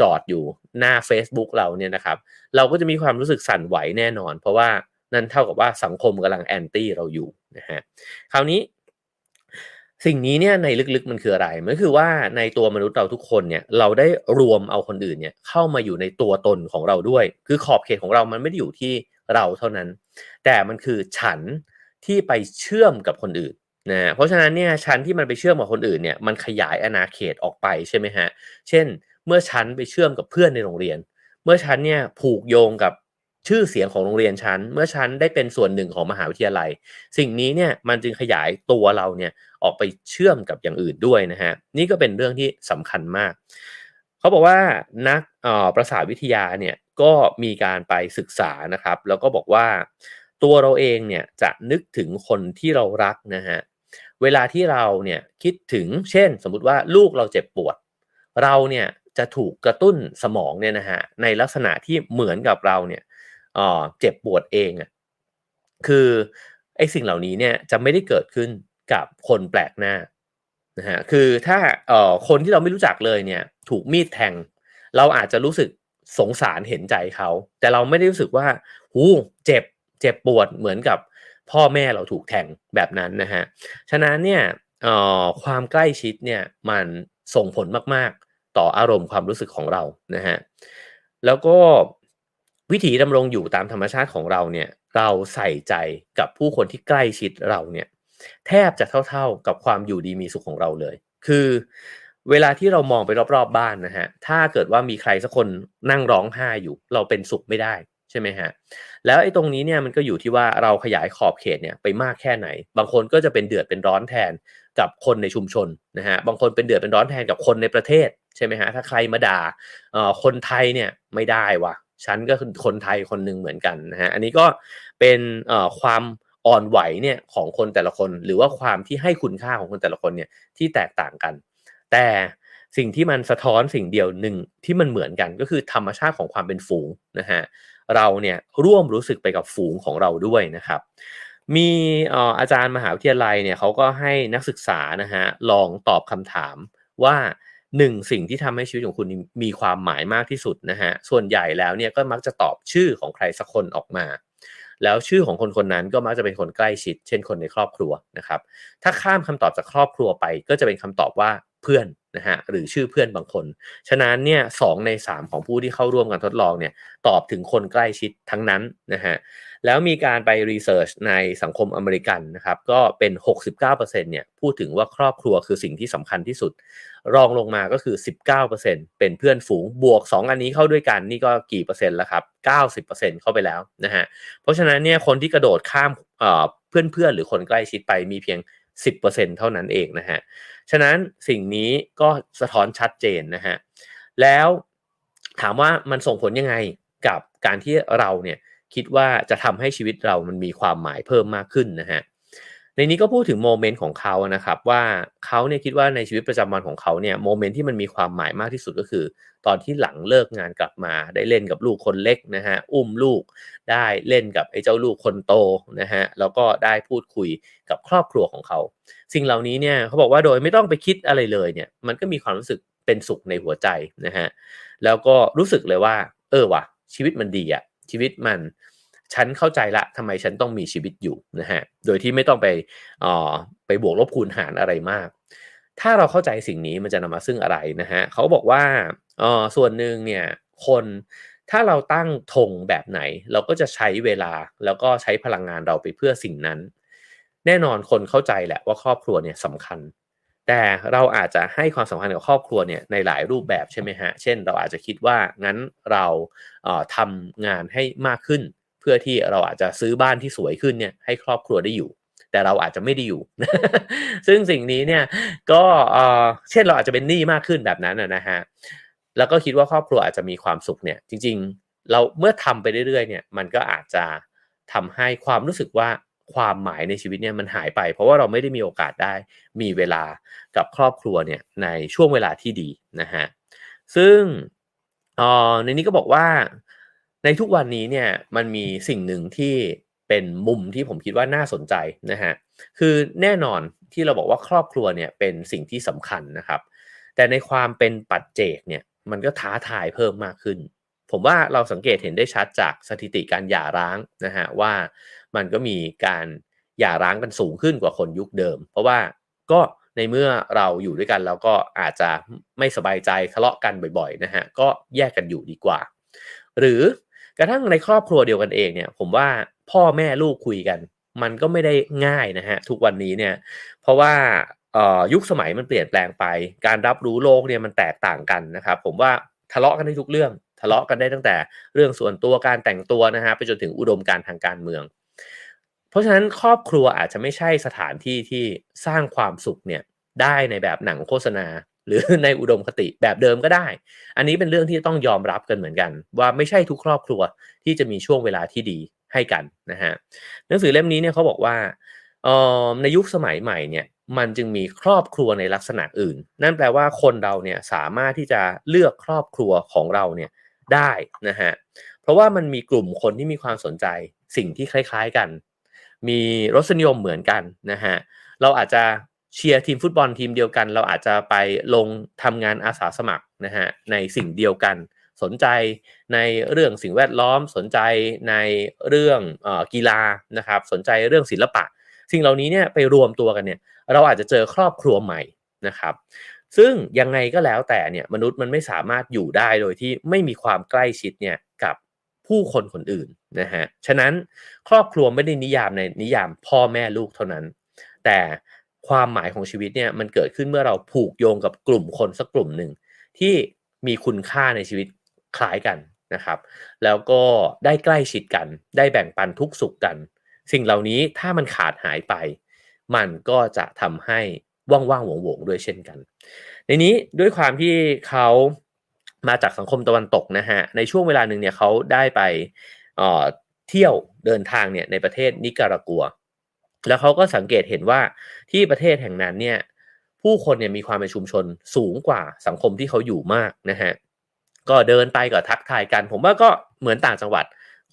จอดอยู่หน้า Facebook เราเนี่ยนะครับ เราก็จะมีความรู้สึกสั่นไหวแน่นอน เพราะว่านั่นเท่ากับว่าสังคมกำลังแอนตี้เราอยู่นะฮะคราวนี้สิ่งนี้เนี่ยในลึกๆมันคืออะไร มันคือว่าในตัวมนุษย์เราทุกคนเนี่ยเราได้รวมเอาคนอื่นเนี่ยเข้ามาอยู่ในตัวตนของเราด้วย คือขอบเขตของเรามันไม่ได้อยู่ที่ เราเท่านั้น แต่มันคือฉันที่ไปเชื่อมกับคนอื่นนะเพราะฉะนั้นเนี่ยชั้นที่มันไปเชื่อมกับคนอื่นเนี่ยมันขยายอาณาเขตออกไปใช่ไหมฮะเช่น เมื่อชั้นไปเชื่อมกับเพื่อนในโรงเรียน เมื่อชั้นเนี่ยผูกโยงกับชื่อเสียงของโรงเรียนชั้น เมื่อชั้นได้เป็นส่วนหนึ่งของมหาวิทยาลัย สิ่งนี้เนี่ยมันจึงขยายตัวเราเนี่ยออกไปเชื่อมกับอย่างอื่นด้วยนะฮะนี่ก็เป็นเรื่องที่สำคัญมาก เขาบอกว่านักประสาทวิทยาเนี่ย ก็มีการไปศึกษานะครับ แล้วก็บอกว่าตัวเราเองเนี่ยจะนึกถึงคนที่เรารักนะฮะเวลาที่เราเนี่ยคิดถึงเช่น สมมุติว่าลูกเราเจ็บปวด เราเนี่ยจะถูกกระตุ้นสมองเนี่ยนะฮะในลักษณะที่เหมือนกับเราเนี่ยเจ็บปวดเองอะคือไอ้สิ่งเหล่านี้เนี่ยจะไม่ได้เกิดขึ้นกับคนแปลกหน้านะฮะคือถ้าเอ่อคนที่เราไม่รู้จักเลยเนี่ยถูกมีดแทง เราอาจจะรู้สึก สงสารเห็นใจเขา แต่เราไม่ได้รู้สึกว่าหูเจ็บเจ็บปวดเหมือนกับพ่อแม่เราถูกแทงแบบนั้นนะฮะฉะนั้นเนี่ยความใกล้ชิดเนี่ยมันส่งผลมากๆ ต่ออารมณ์ความรู้สึกของเรานะฮะแล้วก็วิถีดำรงอยู่ตามธรรมชาติของเราเนี่ยเราใส่ใจกับผู้คนที่ใกล้ชิดเราเนี่ยแทบจะเท่าๆกับความอยู่ดีมีสุขของเราเลย คือ เวลาที่เรามองไปรอบๆบบ้านนะฮะ ถ้าเกิดว่ามีใครสักคนนั่งร้องไห้อยู่ เราเป็นสุขไม่ได้ใช่ไหมฮะ แล้วไอ้ตรงนี้เนี่ยมันก็อยู่ที่ว่าเราขยายขอบเขตเนี่ยไปมากแค่ไหน บางคนก็จะเป็นเดือดเป็นร้อนแทนกับคนในชุมชนนะฮะ บางคนเป็นเดือดเป็นร้อนแทนกับคนในประเทศใช่ไหมฮะ ถ้าใครมาด่าคนไทยเนี่ยไม่ได้วะฉันก็คือคนไทยคนหนึ่งเหมือนกันนะฮะ อันนี้ก็เป็นความอ่อนไหวเนี่ยของคนแต่ละคน หรือว่าความที่ให้คุณค่าของคนแต่ละคนเนี่ยที่แตกต่างกัน แต่สิ่งที่มันสะท้อนสิ่งเดียวหนึ่งที่มันเหมือนกันก็คือธรรมชาติของความเป็นฝูงนะฮะเราเนี่ยร่วมรู้สึกไปกับฝูงของเราด้วยนะครับ มีอาจารย์มหาวิทยาลัยเนี่ยเขาก็ให้นักศึกษานะฮะลองตอบคำถามว่าหนึ่งสิ่งที่ทำให้ชีวิตของคุณมีความหมายมากที่สุดนะฮะ ส่วนใหญ่แล้วเนี่ยก็มักจะตอบชื่อของใครสักคนออกมา แล้วชื่อของคนคนนั้นก็มักจะเป็นคนใกล้ชิด เช่นคนในครอบครัวนะครับ ถ้าข้ามคำตอบจากครอบครัวไปก็จะเป็นคำตอบว่า เพื่อนนะฮะหรือชื่อเพื่อนบางคน ฉะนั้นเนี่ยสใน3 ของผู้ที่เข้าร่วมการทดลองเนี่ยตอบถึงคนใกล้ชิดทั้งนั้นนะฮะแล้วมีการไปรีเสิร์ชในสังคมอเมริกันนะครับก็เป็น 69%เนี่ยพูดถึงว่าครอบครัวคือสิ่งที่สำคัญที่สุด รองลงมาก็คือ 19%เป็นเพื่อนฝูงบวก 2 อันนี้เข้าด้วยกันนี่ก็กี่เปอร์เซ็นต์แล้วครับ 90%เข้าไปแล้วนะฮะเพราะฉะนั้นเนี่ยคนที่กระโดดข้ามเพื่อนๆหรือคนใกล้ชิดไปมีเพียง 10%เท่านั้นเองนะฮะ ฉะนั้นสิ่งนี้ก็สะท้อนชัดเจนนะฮะ แล้วถามว่ามันส่งผลยังไงกับการที่เราเนี่ยคิดว่าจะทำให้ชีวิตเรามันมีความหมายเพิ่มมากขึ้นนะฮะ ในนี้ก็พูดถึงโมเมนต์ของเขานะครับว่าเขาเนี่ยคิดว่าในชีวิตประจำวันของเขาเนี่ยโมเมนต์ที่มันมีความหมายมากที่สุดก็คือ ตอนที่หลังเลิกงานกลับมา ได้เล่นกับลูกคนเล็กนะฮะอุ้มลูกได้เล่นกับไอ้เจ้าลูกคนโตนะฮะแล้วก็ได้พูดคุยกับครอบครัวของเขา สิ่งเหล่านี้เนี่ยเขาบอกว่าโดยไม่ต้องไปคิดอะไรเลยเนี่ยมันก็มีความรู้สึกเป็นสุขในหัวใจนะฮะแล้วก็รู้สึกเลยว่า เออว่ะชีวิตมันดีอะชีวิตมัน ฉันเข้าใจละทำไมฉันต้องมีชีวิตอยู่นะฮะโดยที่ไม่ต้องไปอ่อไปบวกลบคูณหารอะไรมาก ถ้าเราเข้าใจสิ่งนี้มันจะนำมาซึ่งอะไรนะฮะเขาบอกว่าอ๋อส่วนหนึ่งเนี่ยคนถ้าเราตั้งธงแบบไหน เราก็จะใช้เวลาแล้วก็ใช้พลังงานเราไปเพื่อสิ่งนั้น แน่นอนคนเข้าใจแหละว่าครอบครัวเนี่ยสำคัญ แต่เราอาจจะให้ความสำคัญกับครอบครัวเนี่ยในหลายรูปแบบใช่ไหมฮะเช่น เราอาจจะคิดว่างั้นเราเทำงานให้มากขึ้น เพื่อที่เราอาจจะซื้อบ้านที่สวยขึ้นเนี่ยให้ครอบครัวได้อยู่ แต่เราอาจจะไม่ได้อยู่ ซึ่งสิ่งนี้เนี่ยก็เช่นเราอาจจะเป็นหนี้มากขึ้นแบบนั้นนะฮะแล้วก็คิดว่าครอบครัวอาจจะมีความสุขเนี่ย จริง ๆ เราเมื่อทำไปเรื่อยๆเนี่ยมันก็อาจจะทำให้ความรู้สึกว่าความหมายในชีวิตเนี่ยมันหายไป เพราะว่าเราไม่ได้มีโอกาสได้มีเวลากับครอบครัวเนี่ยในช่วงเวลาที่ดีนะฮะซึ่งในนี้ก็บอกว่า ในทุกวันนี้เนี่ยมันมีสิ่งหนึ่งที่เป็นมุมที่ผมคิดว่าน่าสนใจนะฮะคือแน่นอนที่เราบอกว่าครอบครัวเนี่ยเป็นสิ่งที่สำคัญนะครับ แต่ในความเป็นปัจเจกเนี่ยมันก็ท้าทายเพิ่มมากขึ้น ผมว่าเราสังเกตเห็นได้ชัดจากสถิติการหย่าร้างนะฮะว่ามันก็มีการหย่าร้างกันสูงขึ้นกว่าคนยุคเดิม เพราะว่าก็ในเมื่อเราอยู่ด้วยกันเราก็อาจจะไม่สบายใจทะเลาะกันบ่อยๆนะฮะก็แยกกันอยู่ดีกว่า หรือ กระทั่งในครอบครัวเดียวกันเองเนี่ย ผมว่าพ่อแม่ลูกคุยกัน มันก็ไม่ได้ง่ายนะฮะทุกวันนี้เนี่ย เพราะว่ายุคสมัยมันเปลี่ยนแปลงไป การรับรู้โลกเนี่ยมันแตกต่างกันนะครับ ผมว่าทะเลาะกันได้ทุกเรื่อง ทะเลาะกันได้ตั้งแต่เรื่องส่วนตัวการแต่งตัวนะฮะไปจนถึงอุดมการทางการเมือง เพราะฉะนั้นครอบครัวอาจจะไม่ใช่สถานที่ที่สร้างความสุขเนี่ยได้ในแบบหนังโฆษณา หรือในอุดมคติแบบเดิมก็ได้ อันนี้เป็นเรื่องที่ต้องยอมรับกันเหมือนกัน ว่าไม่ใช่ทุกครอบครัวที่จะมีช่วงเวลาที่ดีให้กันนะฮะหนังสือเล่มนี้เนี่ยเขาบอกว่าในยุคสมัยใหม่เนี่ยมันจึงมีครอบครัวในลักษณะอื่น นั่นแปลว่าคนเราเนี่ยสามารถที่จะเลือกครอบครัวของเราเนี่ยได้นะฮะเพราะว่ามันมีกลุ่มคนที่มีความสนใจสิ่งที่คล้าย ๆกัน มีรสนิยมเหมือนกันนะฮะเราอาจจะ เชียร์ทีมฟุตบอลทีมเดียวกัน เราอาจจะไปลงทำงานอาสาสมัครนะฮะในสิ่งเดียวกัน สนใจในเรื่องสิ่งแวดล้อม สนใจในเรื่องอกีฬานะครับสนใจเรื่องศิลปะ สิ่งเหล่านี้เนี่ยไปรวมตัวกันเนี่ยเราอาจจะเจอครอบครัวใหม่นะครับซึ่งยังไงก็แล้วแต่เนี่ยมนุษย์มันไม่สามารถอยู่ได้โดยที่ไม่มีความใกล้ชิดเนี่ยกับผู้คนคนอื่นนะฮะฉะนั้นครอบครัวไม่ได้นิยามในนิยามพ่อแม่ลูกเท่านั้น แต่ ความหมายของชีวิตเนี่ยมันเกิดขึ้นเมื่อเราผูกโยงกับกลุ่มคนสักกลุ่มหนึ่งที่มีคุณค่าในชีวิตคล้ายกันนะครับ แล้วก็ได้ใกล้ชิดกัน ได้แบ่งปันทุกสุขกัน สิ่งเหล่านี้ถ้ามันขาดหายไป มันก็จะทำให้ว่างๆหวงๆด้วยเช่นกัน ในนี้ด้วยความที่เขามาจากสังคมตะวันตกนะฮะในช่วงเวลาหนึ่งเนี่ยเขาได้ไปเเที่ยวเดินทางเนี่ยในประเทศนิการากัว แล้วเขาก็สังเกตเห็นว่าที่ประเทศแห่งนั้นเนี่ยผู้คนเนี่ยมีความเป็นชุมชนสูงกว่าสังคมที่เขาอยู่มากนะฮะก็เดินไปก็ทักทายกัน ผมว่าก็เหมือนต่างจังหวัด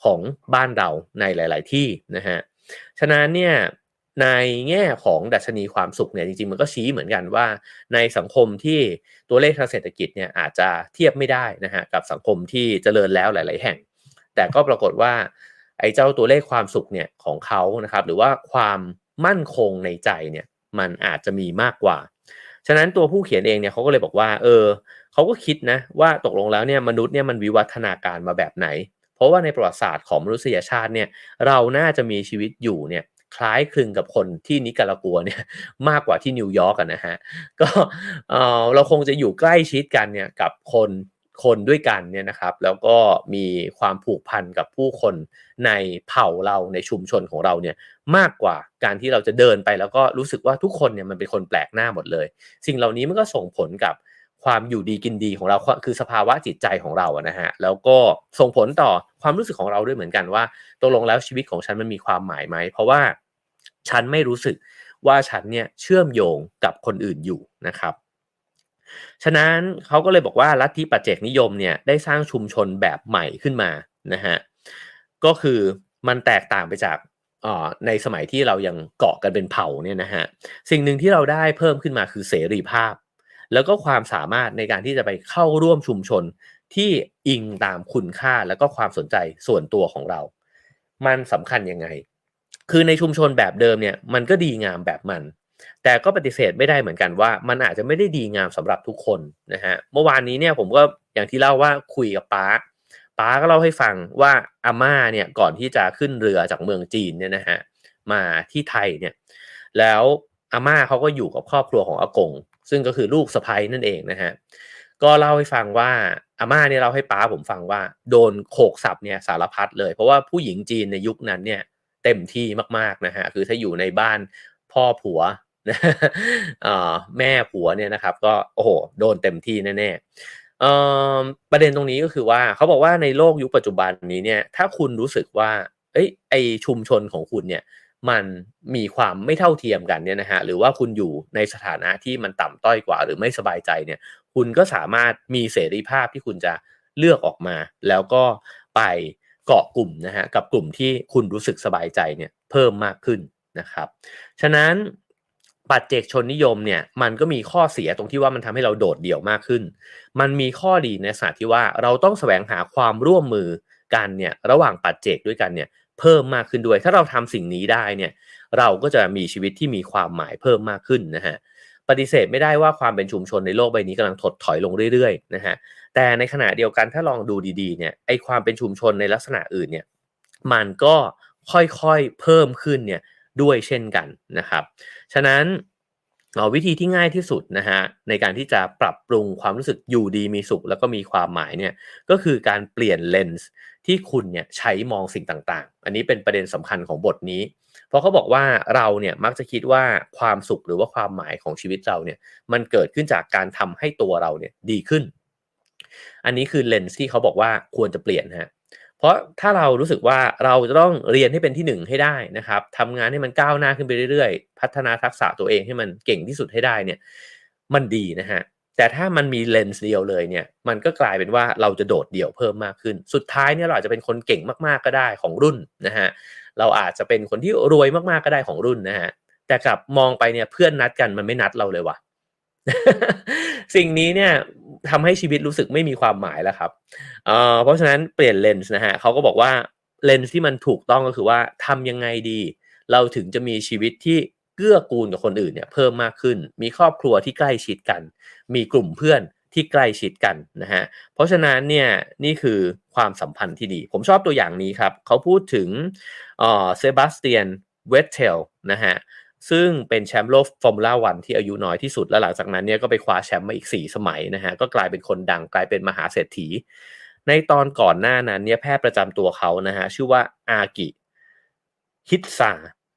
ของบ้านเราในหลาย ๆ ที่นะฮะฉะนั้นเนี่ยในแง่ของดัชนีความสุขเนี่ยจริงๆ มันก็ชี้เหมือนกันว่า ในสังคมที่ตัวเลขทางเศรษฐกิจเนี่ยอาจจะเทียบไม่ได้นะฮะกับสังคมที่เจริญแล้วหลาย ๆ แห่ง แต่ก็ปรากฏว่า ไอ้เจ้าตัวเลขความสุขเนี่ยของเขานะครับ หรือว่าความมั่นคงในใจเนี่ยมันอาจจะมีมากกว่า ฉะนั้นตัวผู้เขียนเองเนี่ยเขาก็เลยบอกว่า เออเขาก็คิดนะว่าตกลงแล้วเนี่ยมนุษย์เนี่ยมันวิวัฒนาการมาแบบไหน เพราะว่าในประวัติศาสตร์ของมนุษยชาติเนี่ยเราน่าจะมีชีวิตอยู่เนี่ยคล้ายคลึงกับคนที่นิการากัวเนี่ยมากกว่าที่นิวยอร์กนะฮะก็เราคงจะอยู่ใกล้ชิดกันเนี่ยกับคน คนด้วยกันเนี่ยนะครับ แล้วก็มีความผูกพันกับผู้คนในเผ่าเราในชุมชนของเราเนี่ยมากกว่าการที่เราจะเดินไปแล้วก็รู้สึกว่าทุกคนเนี่ยมันเป็นคนแปลกหน้าหมดเลย สิ่งเหล่านี้มันก็ส่งผลกับความอยู่ดีกินดีของเราคือสภาวะจิตใจของเราอะนะฮะแล้วก็ส่งผลต่อความรู้สึกของเราด้วยเหมือนกันว่าตกลงแล้วชีวิตของฉันมันมีความหมายไหม เพราะว่าฉันไม่รู้สึกว่าฉันเนี่ยเชื่อมโยงกับคนอื่นอยู่นะครับ ฉะนั้นเขาก็เลยบอกว่าลัทธิปัจเจกนิยมเนี่ยได้สร้างชุมชนแบบใหม่ขึ้นมานะฮะก็คือมันแตกต่างไปจากในสมัยที่เรายังเกาะกันเป็นเผ่าเนี่ยนะฮะสิ่งหนึ่งที่เราได้เพิ่มขึ้นมาคือเสรีภาพ แล้วก็ความสามารถในการที่จะไปเข้าร่วมชุมชนที่อิงตามคุณค่าแล้วก็ความสนใจส่วนตัวของเรา มันสำคัญยังไง คือในชุมชนแบบเดิมเนี่ยมันก็ดีงามแบบมัน แต่ก็ปฏิเสธไม่ได้เหมือนกันว่า มันอาจจะไม่ได้ดีงามสำหรับทุกคนนะฮะเมื่อวานนี้เนี่ยผมก็อย่างที่เล่าว่าคุยกับป้าป้าก็เล่าให้ฟังว่าอาม่าเนี่ยก่อนที่จะขึ้นเรือจากเมืองจีนเนี่ยนะฮะมาที่ไทยเนี่ยแล้วอาม่าเขาก็อยู่กับครอบครัวของอากง ซึ่งก็คือลูกสะพ้ยนั่นเองนะฮะก็เล่าให้ฟังว่าอาม่าเนี่ยเราให้ป้าผมฟังว่าโดนโขกสับเนี่ยสารพัดเลย เพราะว่าผู้หญิงจีนในยุคนั้นเนี่ยเต็มที่มากๆนะฮะคือถ้าอยู่ในบ้านพ่อผัว แม่ผัวเนี่ยนะครับ ก็โอ้โหโดนเต็มที่แน่ๆประเด็นตรงนี้ก็คือว่าเขาบอกว่าในโลกยุคปัจจุบันนี้เนี่ย ถ้าคุณรู้สึกว่า เอ้ยไอชุมชนของคุณเนี่ย มันมีความไม่เท่าเทียมกันเนี่ยนะฮะหรือว่าคุณอยู่ในสถานะที่มันต่ำต้อยกว่า หรือไม่สบายใจเนี่ย คุณก็สามารถมีเสรีภาพที่คุณจะเลือกออกมา แล้วก็ไปเกาะกลุ่มนะฮะกับกลุ่มที่คุณรู้สึกสบายใจเนี่ยเพิ่มมากขึ้นนะครับ ฉะนั้น ปัจเจกชนนิยมเนี่ยมันก็มีข้อเสียตรงที่ว่ามันทำให้เราโดดเดี่ยวมากขึ้น มันมีข้อดีในศาสถานที่ว่าเราต้องแสวงหาความร่วมมือกันเนี่ยระหว่างปัจเจกด้วยกันเนี่ยเพิ่มมากขึ้นด้วย ถ้าเราทำสิ่งนี้ได้เนี่ยเราก็จะมีชีวิตที่มีความหมายเพิ่มมากขึ้นนะฮะปฏิเสธไม่ได้ว่าความเป็นชุมชนในโลกใบนี้กำลังถดถอยลงเรื่อยๆนะฮะแต่ในขณะเดียวกันถ้าลองดูดีๆเนี่ยไอความเป็นชุมชนในลักษณะอื่นเนี่ยมันก็ค่อยๆเพิ่มขึ้นเนี่ย ด้วยเช่นกันนะครับ ฉะนั้นวิธีที่ง่ายที่สุดนะฮะในการที่จะปรับปรุงความรู้สึกอยู่ดีมีสุข แล้วก็มีความหมายเนี่ยก็คือการเปลี่ยนเลนส์ที่คุณเนี่ยใช้มองสิ่งต่างๆ อันนี้เป็นประเด็นสำคัญของบทนี้ เพราะเขาบอกว่าเราเนี่ยมักจะคิดว่าความสุขหรือว่าความหมายของชีวิตเราเนี่ยมันเกิดขึ้นจากการทำให้ตัวเราเนี่ยดีขึ้น อันนี้คือเลนส์ที่เขาบอกว่าควรจะเปลี่ยนฮะ เพราะถ้าเรารู้สึกว่าเราจะต้องเรียนให้เป็นที่หนึ่งให้ได้นะครับทำงานให้มันก้าวหน้าขึ้นไปเรื่อยๆ พัฒนาทักษะตัวเองให้มันเก่งที่สุดให้ได้เนี่ย มันดีนะฮะแต่ถ้ามันมีเลนส์เดียวเลยเนี่ย มันก็กลายเป็นว่าเราจะโดดเดี่ยวเพิ่มมากขึ้น สุดท้ายเนี่ยเราอาจจะเป็นคนเก่งมากๆก็ได้ของรุ่นนะฮะ เราอาจจะเป็นคนที่รวยมากๆก็ได้ของรุ่นนะฮะ แต่กลับมองไปเนี่ยเพื่อนนัดกันมันไม่นัดเราเลยว่ะ สิ่งนี้เนี่ย ทำให้ชีวิตรู้สึกไม่มีความหมายแล้วครับเอ่อเพราะฉะนั้นเปลี่ยนเลนส์นะฮะเขาก็บอกว่าเลนส์ที่มันถูกต้องก็คือว่าทำยังไงดี เราถึงจะมีชีวิตที่เกื้อกูลกับคนอื่นเนี่ยเพิ่มมากขึ้น มีครอบครัวที่ใกล้ชิดกัน มีกลุ่มเพื่อนที่ใกล้ชิดกันนะฮะ เพราะฉะนั้นเนี่ยนี่คือความสัมพันธ์ที่ดี ผมชอบตัวอย่างนี้ครับ เขาพูดถึง Sebastian Vettel นะฮะ ซึ่งเป็นแชมป์โลกฟอร์มูล่าวันที่อายุน้อยที่สุด แล้วหลังจากนั้นเนี่ยก็ไปคว้าแชมป์มาอีก 4 สมัยนะฮะก็กลายเป็นคนดังกลายเป็นมหาเศรษฐี ในตอนก่อนหน้านั้นเนี่ยแพทย์ประจำตัวเขานะฮะชื่อว่า Aki Hintsa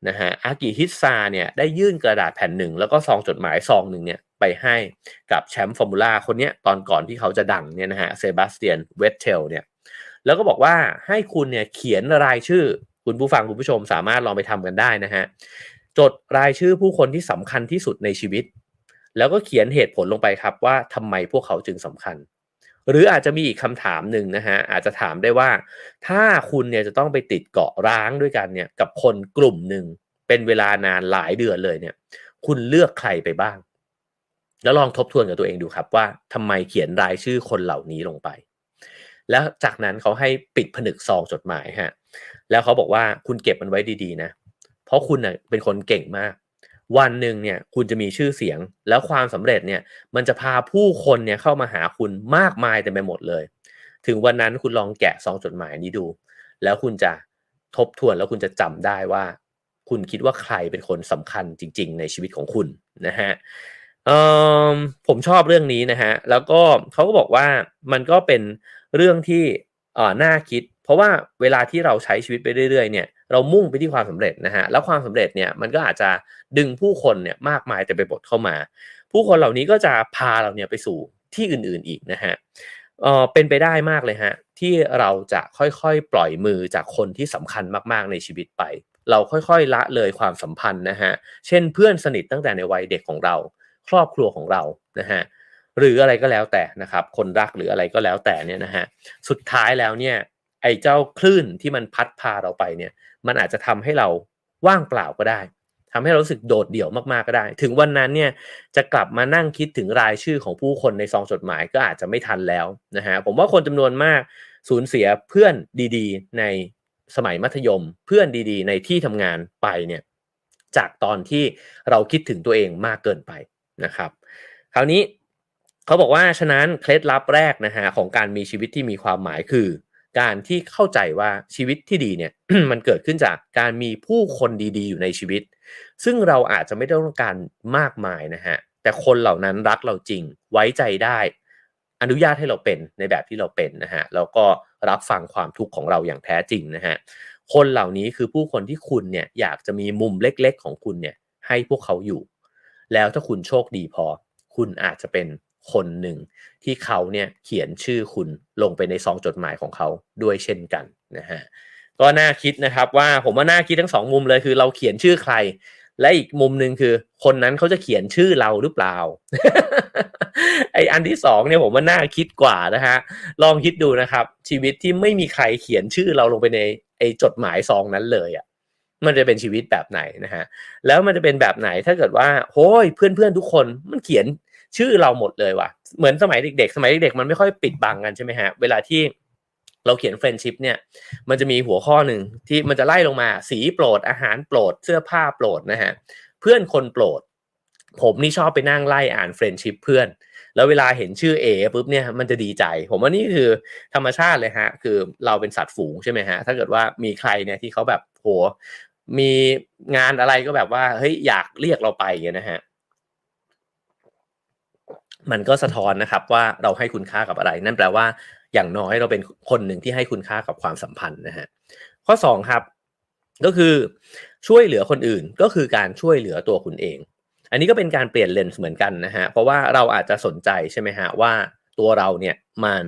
นะฮะ Aki Hintsa เนี่ยได้ยื่นกระดาษแผ่นหนึ่งแล้วก็ซองจดหมายซองหนึ่งเนี่ยไปให้กับแชมป์ฟอร์มูล่าคนนี้ตอนก่อนที่เขาจะดังเนี่ยนะฮะ Sebastian Vettel เนี่ยแล้วก็บอกว่าให้คุณเนี่ยเขียนรายชื่อ คุณผู้ฟังคุณผู้ชมสามารถลองไปทำกันได้นะฮะ จดรายชื่อผู้คนที่สำคัญที่สุดในชีวิต แล้วก็เขียนเหตุผลลงไปครับว่าทำไมพวกเขาจึงสำคัญ หรืออาจจะมีอีกคำถามหนึ่งนะฮะอาจจะถามได้ว่า ถ้าคุณเนี่ยจะต้องไปติดเกาะร้างด้วยกันเนี่ยกับคนกลุ่มหนึ่งเป็นเวลานานหลายเดือนเลยเนี่ย คุณเลือกใครไปบ้าง แล้วลองทบทวนกับตัวเองดูครับว่าทำไมเขียนรายชื่อคนเหล่านี้ลงไป แล้วจากนั้นเขาให้ปิดผนึกซองจดหมายฮะแล้วเขาบอกว่าคุณเก็บมันไว้ดีๆนะ เพราะคุณเน่ยเป็นคนเก่งมาก วันหนึ่งเนี่ยคุณจะมีชื่อเสียง แล้วความสำเร็จเนี่ยมันจะพาผู้คนเนี่ยเข้ามาหาคุณมากมายเต็มไปหมดเลย ถึงวันนั้นคุณลองแกะซองจดหมายนี้ดู แล้วคุณจะทบทวนแล้วคุณจะจำได้ว่า คุณคิดว่าใครเป็นคนสำคัญจริง ๆ ในชีวิตของคุณนะฮะผมชอบเรื่องนี้นะฮะ แล้วก็เขาก็บอกว่ามันก็เป็นเรื่องที่น่าคิด เพราะว่าเวลาที่เราใช้ชีวิตไปเรื่อยๆ เนี่ย เรามุ่งไปที่ความสำเร็จนะฮะแล้วความสำเร็จเนี่ยมันก็อาจจะดึงผู้คนเนี่ยมากมายแต่ไปบทเข้ามา ผู้คนเหล่านี้ก็จะพาเราเนี่ยไปสู่ที่อื่นๆอีกนะฮะเออเป็นไปได้มากเลยฮะที่เราจะค่อยๆ ปล่อยมือจากคนที่สำคัญมากๆในชีวิตไป เราค่อยๆละเลยความสัมพันธ์นะฮะเช่นเพื่อนสนิทตั้งแต่ในวัยเด็กของเรา ครอบครัวของเรานะฮะหรืออะไรก็แล้วแต่นะครับ คนรักหรืออะไรก็แล้วแต่เนี่ยนะฮะสุดท้ายแล้วเนี่ย ไอ้เจ้าคลื่นที่มันพัดพาเราไปเนี่ย มันอาจจะทำให้เราว่างเปล่าก็ได้ทำให้เรารู้สึกโดดเดี่ยวมากๆก็ได้ ถึงวันนั้นเนี่ยจะกลับมานั่งคิดถึงรายชื่อของผู้คนในซองจดหมายก็อาจจะไม่ทันแล้วนะฮะผมว่าคนจำนวนมากสูญเสียเพื่อนดีๆ ในสมัยมัธยม เพื่อนดีๆ ในที่ทำงานไปเนี่ยจากตอนที่เราคิดถึงตัวเองมากเกินไปนะครับ คราวนี้เขาบอกว่าฉะนั้นเคล็ดลับแรกนะฮะของการมีชีวิตที่มีความหมายคือ การที่เข้าใจว่าชีวิตที่ดีเนี่ยมันเกิดขึ้นจากการมีผู้คนดีๆ อยู่ในชีวิต ซึ่งเราอาจจะไม่ต้องการมากมายนะฮะแต่คนเหล่านั้นรักเราจริงไว้ใจได้ อนุญาตให้เราเป็นในแบบที่เราเป็นนะฮะแล้วก็รับฟังความทุกข์ของเราอย่างแท้จริงนะฮะคนเหล่านี้คือผู้คนที่คุณเนี่ยอยากจะมีมุมเล็กๆ ของคุณเนี่ยให้พวกเขาอยู่ แล้วถ้าคุณโชคดีพอ คุณอาจจะเป็น คนหนึ่งที่เขาเนี่ยเขียนชื่อคุณลงไปในซองจดหมายของเขาด้วยเช่นกันนะฮะก็น่าคิดนะครับว่าผมว่าน่าคิดทั้งสองมุมเลยคือเราเขียนชื่อใคร และอีกมุมหนึ่งคือ คนนั้นเขาจะเขียนชื่อเราหรือเปล่า ไออันที่สองเนี่ยผมว่าน่าคิดกว่านะฮะลองคิดดูนะครับ ชีวิตที่ไม่มีใครเขียนชื่อเราลงไปในไอจดหมายซองนั้นเลยอะ่ะมันจะเป็นชีวิตแบบไหนนะฮะแล้วมันจะเป็นแบบไหนถ้าเกิดว่าโอ้ยเพื่อนๆทุกคนมันเขียน ชื่อเราหมดเลยว่ะ เหมือนสมัยเด็กๆ สมัยเด็กๆ มันไม่ค่อยปิดบังกันใช่ไหมฮะ เวลาที่เราเขียน friendship เนี่ย มันจะมีหัวข้อหนึ่งที่มันจะไล่ลงมา สีโปรด อาหารโปรด เสื้อผ้าโปรดนะฮะ เพื่อนคนโปรด ผมนี่ชอบไปนั่งไล่อ่าน friendship เพื่อน แล้วเวลาเห็นชื่อเอปุ๊บเนี่ย มันจะดีใจ ผมว่านี่คือธรรมชาติเลยฮะ คือเราเป็นสัตว์ฝูงใช่ไหมฮะ ถ้าเกิดว่ามีใครเนี่ยที่เขาแบบโห มีงานอะไรก็แบบว่า เฮ้ย อยากเรียกเราไปอย่างนะฮะ มันก็สะท้อนนะครับว่าเราให้คุณค่ากับอะไร นั่นแปลว่าอย่างน้อยเราเป็นคนหนึ่งที่ให้คุณค่ากับความสัมพันธ์นะฮะข้อ 2 ครับ ก็คือช่วยเหลือคนอื่นก็คือการช่วยเหลือตัวคุณเอง อันนี้ก็เป็นการเปลี่ยนเลนส์เหมือนกันนะฮะเพราะว่าเราอาจจะสนใจใช่ไหมฮะว่าตัวเราเนี่ยมัน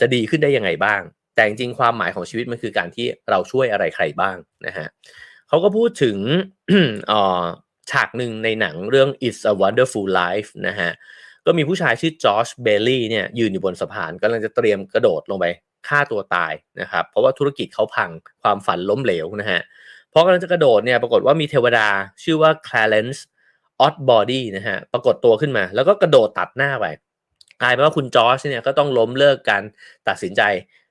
จะดีขึ้นได้ยังไงบ้าง แต่จริงความหมายของชีวิตมันคือการที่เราช่วยอะไรใครบ้างนะฮะเขาก็พูดถึงฉากหนึ่งในหนังเรื่อง It's a Wonderful Life นะฮะ ก็มีผู้ชายชื่อ George Bailey เนี่ยยืนอยู่บนสะพานกำลังจะเตรียมกระโดดลงไปฆ่าตัวตายนะครับ เพราะว่าธุรกิจเขาพังความฝันล้มเหลวนะฮะพอกำลังจะกระโดดเนี่ยปรากฏว่ามีเทวดาชื่อว่า Clarence Odbody นะฮะปรากฏตัวขึ้นมา แล้วก็กระโดดตัดหน้าไปกลายเป็นว่าคุณจอร์จเนี่ยก็ต้องล้มเลิกการตัดสินใจ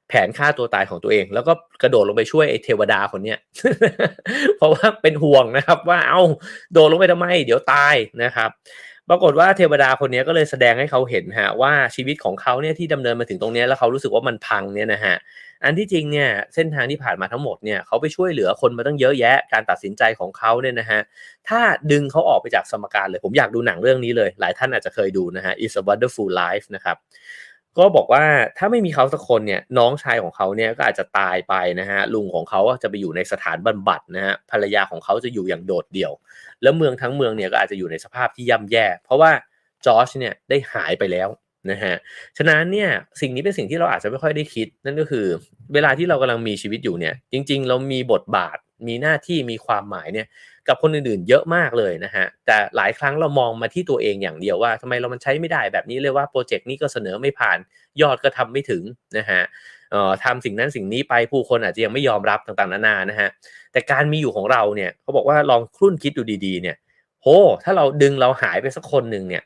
แผนฆ่าตัวตายของตัวเอง แล้วก็กระโดดลงไปช่วยไอ้เทวดาคนเนี้ยเพราะว่าเป็นห่วงนะครับว่าเอาโดดลงไปทำไม เดี๋ยวตายนะครับ ปรากฏว่าเทวดาคนนี้ก็เลยแสดงให้เขาเห็นฮะว่าชีวิตของเขาเนี่ยที่ดำเนินมาถึงตรงนี้แล้วเขารู้สึกว่ามันพังเนี่ยนะฮะอันที่จริงเนี่ยเส้นทางที่ผ่านมาทั้งหมดเนี่ยเขาไปช่วยเหลือคนมาตั้งเยอะแยะการตัดสินใจของเขาเนี่ยนะฮะถ้าดึงเขาออกไปจากสมการเลย ผมอยากดูหนังเรื่องนี้เลย หลายท่านอาจจะเคยดูนะฮะ Is a Wonderful Life นะครับ ก็บอกว่าถ้าไม่มีเขาสักคนเนี่ยน้องชายของเขาเนี่ยก็อาจจะตายไปนะฮะลุงของเขาจะไปอยู่ในสถานบำบัดนะฮะภรรยาของเขาจะอยู่อย่างโดดเดี่ยว แล้วเมืองทั้งเมืองเนี่ยก็อาจจะอยู่ในสภาพที่ย่ำแย่ เพราะว่าจอร์จเนี่ยได้หายไปแล้วนะฮะฉะนั้นเนี่ยสิ่งนี้เป็นสิ่งที่เราอาจจะไม่ค่อยได้คิด นั่นก็คือ เวลาที่เรากำลังมีชีวิตอยู่เนี่ยจริง ๆ เรามีบทบาท มีหน้าที่มีความหมายเนี่ยกับคนอื่นๆ เยอะมากเลยนะฮะแต่หลายครั้งเรามองมาที่ตัวเองอย่างเดียวว่าทำไมเรามันใช้ไม่ได้แบบนี้เลยว่าโปรเจกต์นี้ก็เสนอไม่ผ่านยอดก็ทำไม่ถึงนะฮะเอ่อทำสิ่งนั้นสิ่งนี้ไปผู้คนอาจจะยังไม่ยอมรับต่างๆนานานะฮะแต่การมีอยู่ของเราเนี่ยเขาบอกว่าลองครุ่นคิดดูดีๆเนี่ยโหถ้าเราดึงเราหายไปสักคนหนึ่งเนี่ย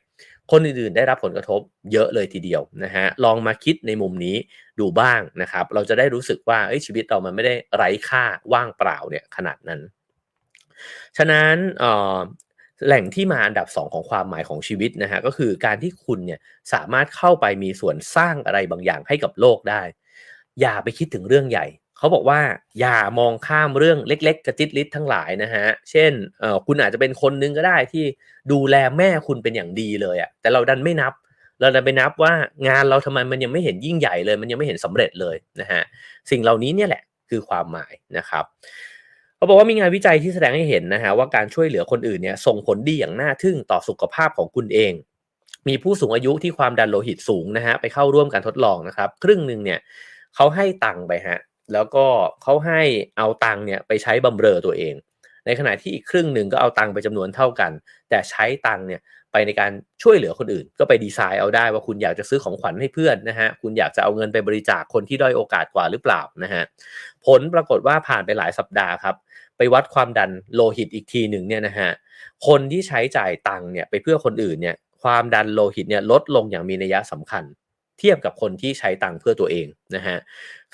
คนอื่นๆได้รับผลกระทบเยอะเลยทีเดียวนะฮะลองมาคิดในมุมนี้ดูบ้างนะครับ เราจะได้รู้สึกว่าชีวิตเรามันไม่ได้ไร้ค่าว่างเปล่าเนี่ยขนาดนั้น ฉะนั้นแหล่งที่มาอันดับ 2 ของความหมายของชีวิตนะฮะก็คือการที่คุณเนี่ยสามารถเข้าไปมีส่วนสร้างอะไรบางอย่างให้กับโลกได้ อย่าไปคิดถึงเรื่องใหญ่ เขาบอกว่าอย่ามองข้ามเรื่องเล็ก ๆ กระจิตลิดทั้งหลายนะฮะ เช่นเอ่อคุณอาจจะเป็นคนนึงก็ได้ที่ดูแลแม่คุณเป็นอย่างดีเลยอะ่ะแต่เราดันไม่นับ เราดันไปนับว่างานเราทำไมมันยังไม่เห็นยิ่งใหญ่เลย มันยังไม่เห็นสำเร็จเลยนะฮะสิ่งเหล่านี้เนี่ยแหละคือความหมายนะครับเขาบอกว่ามีงานวิจัยที่แสดงให้เห็นนะฮะว่าการช่วยเหลือคนอื่นเนี่ยส่งผลดีอย่างน่าทึ่งต่อสุขภาพของคุณเอง มีผู้สูงอายุที่ความดันโลหิตสูงนะฮะไปเข้าร่วมการทดลองนะครับ ครึ่งหนึ่งเนี่ยเขาให้ตังค์ไปฮะ แล้วก็เขาให้เอาตังค์เนี่ยไปใช้บำเรอตัวเอง ในขณะที่อีกครึ่งหนึ่งก็เอาตังค์ไปจำนวนเท่ากัน แต่ใช้ตังค์เนี่ยไปในการช่วยเหลือคนอื่น ก็ไปดีไซน์เอาได้ว่าคุณอยากจะซื้อของขวัญให้เพื่อนนะฮะคุณอยากจะเอาเงินไปบริจาคคนที่ด้อยโอกาสกว่าหรือเปล่านะฮะผลปรากฏว่าผ่านไปหลายสัปดาห์ครับไปวัดความดันโลหิตอีกทีหนึ่งเนี่ยนะฮะคนที่ใช้จ่ายตังค์เนี่ยไปเพื่อคนอื่นเนี่ยความดันโลหิตเนี่ยลดลงอย่างมีนัยสำคัญ เทียบกับคนที่ใช้ตังค์เพื่อตัวเองนะฮะ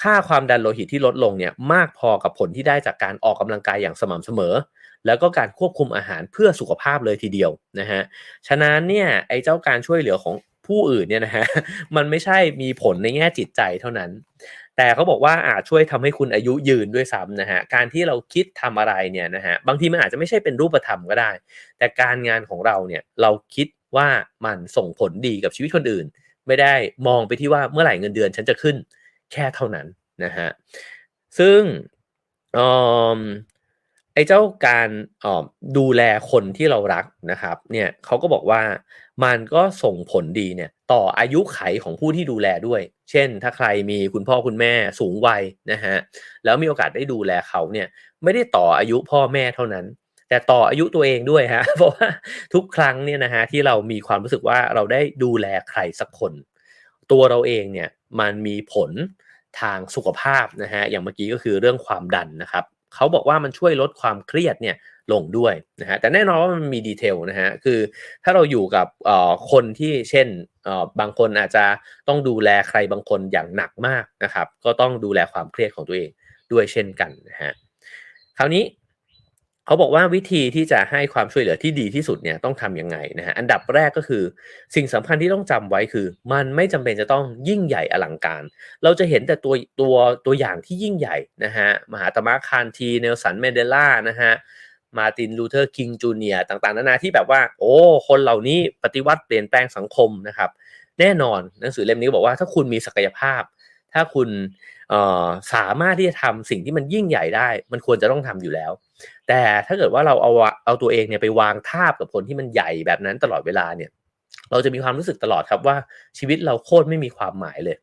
ค่าความดันโลหิตที่ลดลงเนี่ยมากพอกับผลที่ได้จากการออกกำลังกายอย่างสม่ำเสมอ แล้วก็การควบคุมอาหารเพื่อสุขภาพเลยทีเดียวนะฮะฉะนั้นเนี่ยไอ้เจ้าการช่วยเหลือของผู้อื่นเนี่ยนะฮะมันไม่ใช่มีผลในแง่จิตใจเท่านั้น แต่เขาบอกว่าอาจช่วยทำให้คุณอายุยืนด้วยซ้ำนะฮะการที่เราคิดทำอะไรเนี่ยนะฮะบางทีมันอาจจะไม่ใช่เป็นรูปธรรมก็ได้ แต่การงานของเราเนี่ยเราคิดว่ามันส่งผลดีกับชีวิตคนอื่น ไม่ได้มองไปที่ว่าเมื่อไหร่เงินเดือนฉันจะขึ้นแค่เท่านั้นนะฮะซึ่งไอ้เจ้าการดูแลคนที่เรารักนะครับเนี่ยเขาก็บอกว่ามันก็ส่งผลดีเนี่ยต่ออายุไขของผู้ที่ดูแลด้วย เช่น ถ้าใครมีคุณพ่อคุณแม่สูงวัยนะฮะแล้วมีโอกาสได้ดูแลเขาเนี่ยไม่ได้ต่ออายุพ่อแม่เท่านั้น แต่ต่ออายุตัวเองด้วยฮะเพราะว่าทุกครั้งเนี่ยนะฮะที่เรามีความรู้สึกว่าเราได้ดูแลใครสักคน ตัวเราเองเนี่ยมันมีผลทางสุขภาพนะฮะอย่างเมื่อกี้ก็คือเรื่องความดันนะครับเขาบอกว่ามันช่วยลดความเครียดเนี่ยลงด้วยนะฮะแต่แน่นอนว่ามันมีดีเทลนะฮะคือถ้าเราอยู่กับคนที่เช่นบางคนอาจจะต้องดูแลใครบางคนอย่างหนักมากนะครับ ก็ต้องดูแลความเครียดของตัวเองด้วยเช่นกันนะฮะคราวนี้ เขาบอกว่าวิธีที่จะให้ความช่วยเหลือที่ดีที่สุดเนี่ยต้องทำยังไงนะฮะอันดับแรกก็คือ สิ่งสำคัญที่ต้องจำไว้คือ มันไม่จำเป็นจะต้องยิ่งใหญ่อลังการ เราจะเห็นแต่ตัวตัวตัวอย่างที่ยิ่งใหญ่นะฮะมหาตมะคานธีเนลสันแมนเดลานะฮะมาร์ตินลูเธอร์คิงจูเนียร์ต่างๆนานาที่แบบว่า โอ้ คนเหล่านี้ปฏิวัติเปลี่ยนแปลงสังคมนะครับ แน่นอนหนังสือเล่มนี้บอกว่าถ้าคุณมีศักยภาพ ถ้าคุณสามารถที่จะทำสิ่งที่มันยิ่งใหญ่ได้ มันควรจะต้องทำอยู่แล้ว แต่ถ้าเกิดว่าเราเอาเอาตัวเองเนี่ยไปวางทาบกับคนที่มันใหญ่แบบนั้นตลอดเวลาเนี่ย เราจะมีความรู้สึกตลอดครับว่าชีวิตเราโคตรไม่มีความหมายเลย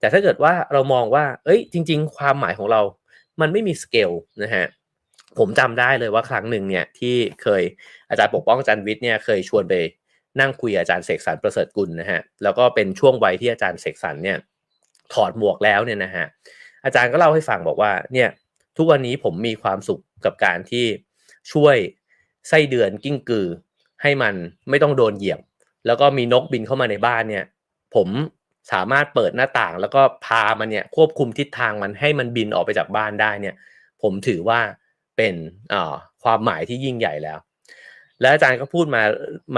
แต่ถ้าเกิดว่าเรามองว่า เอ้ย จริง ๆ ความหมายของเรา มันไม่มีสเกลนะฮะผมจำได้เลยว่าครั้งหนึ่งเนี่ยที่เคยอาจารย์ปกป้องอาจารย์วิทย์เนี่ยเคยชวนไปนั่งคุยอาจารย์เสกสรรประเสริฐกุลนะฮะแล้วก็เป็นช่วงวัยที่อาจารย์เสกสรรเนี่ยถอดหมวกแล้วเนี่ยนะฮะอาจารย์ก็เล่าให้ฟังบอกว่าเนี่ย ทุกวันนี้ผมมีความสุขกับการที่ช่วยไส้เดือนกิ้งกือ ให้มันไม่ต้องโดนเหยียบ แล้วก็มีนกบินเข้ามาในบ้านเนี่ย ผมสามารถเปิดหน้าต่าง แล้วก็พามันเนี่ยควบคุมทิศทางมันให้มันบินออกไปจากบ้านได้เนี่ย ผมถือว่าเป็นความหมายที่ยิ่งใหญ่แล้ว และอาจารย์ก็พูดมา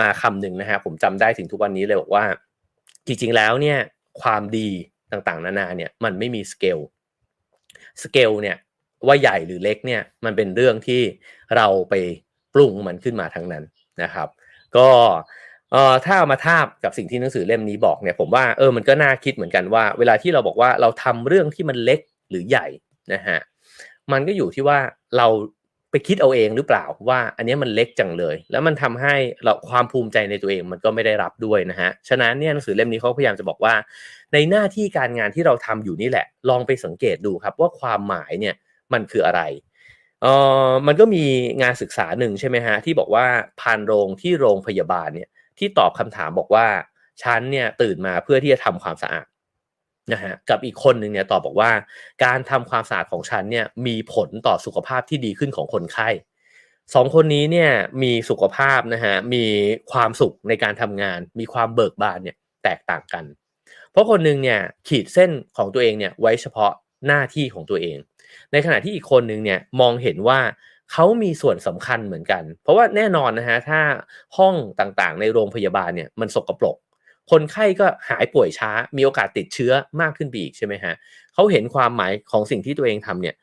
มาคำหนึ่งนะฮะผมจำได้ถึงทุกวันนี้เลยบอกว่า จริงๆแล้วเนี่ยความดีต่างๆ นานาเนี่ยมันไม่มีสเกลสเกลเนี่ย ว่าใหญ่หรือเล็กเนี่ยมันเป็นเรื่องที่เราไปปรุงมันขึ้นมาทั้งนั้นนะครับ ก็เอ่อถ้าเอามาทาบกับสิ่งที่หนังสือเล่มนี้บอกเนี่ยผมว่าเออมันก็น่าคิดเหมือนกันว่า เวลาที่เราบอกว่าเราทำเรื่องที่มันเล็กหรือใหญ่นะฮะมันก็อยู่ที่ว่าเราไปคิดเอาเองหรือเปล่าว่าอันนี้มันเล็กจังเลย แล้วมันทำให้เราความภูมิใจในตัวเองมันก็ไม่ได้รับด้วยนะฮะฉะนั้นเนี่ยหนังสือเล่มนี้เขาพยายามจะบอกว่า ในหน้าที่การงานที่เราทำอยู่นี่แหละ ลองไปสังเกตดูครับว่าความหมายเนี่ย มันคืออะไรเออมันก็มีงานศึกษาหนึ่งใช่ไหมฮะที่บอกว่าพานโรงที่โรงพยาบาลเนี่ยที่ตอบคำถามบอกว่าฉันเนี่ยตื่นมาเพื่อที่จะทำความสะอาดนะฮะกับอีกคนหนึ่งเนี่ยตอบบอกว่า การทำความสะอาดของฉันเนี่ยมีผลต่อสุขภาพที่ดีขึ้นของคนไข้สองคนนี้เนี่ยมีสุขภาพนะฮะมีความสุขในการทำงาน มีความเบิกบานเนี่ยแตกต่างกัน เพราะคนหนึ่งเนี่ยขีดเส้นของตัวเองเนี่ยไว้เฉพาะหน้าที่ของตัวเอง ในขณะที่อีกคนหนึ่งเนี่ยมองเห็นว่าเขามีส่วนสำคัญเหมือนกัน เพราะว่าแน่นอนนะฮะถ้าห้องต่างๆ ในโรงพยาบาลเนี่ยมันสกปรก คนไข้ก็หายป่วยช้า มีโอกาสติดเชื้อมากขึ้นไปอีกใช่ไหมฮะเขาเห็นความหมายของสิ่งที่ตัวเองทำเนี่ย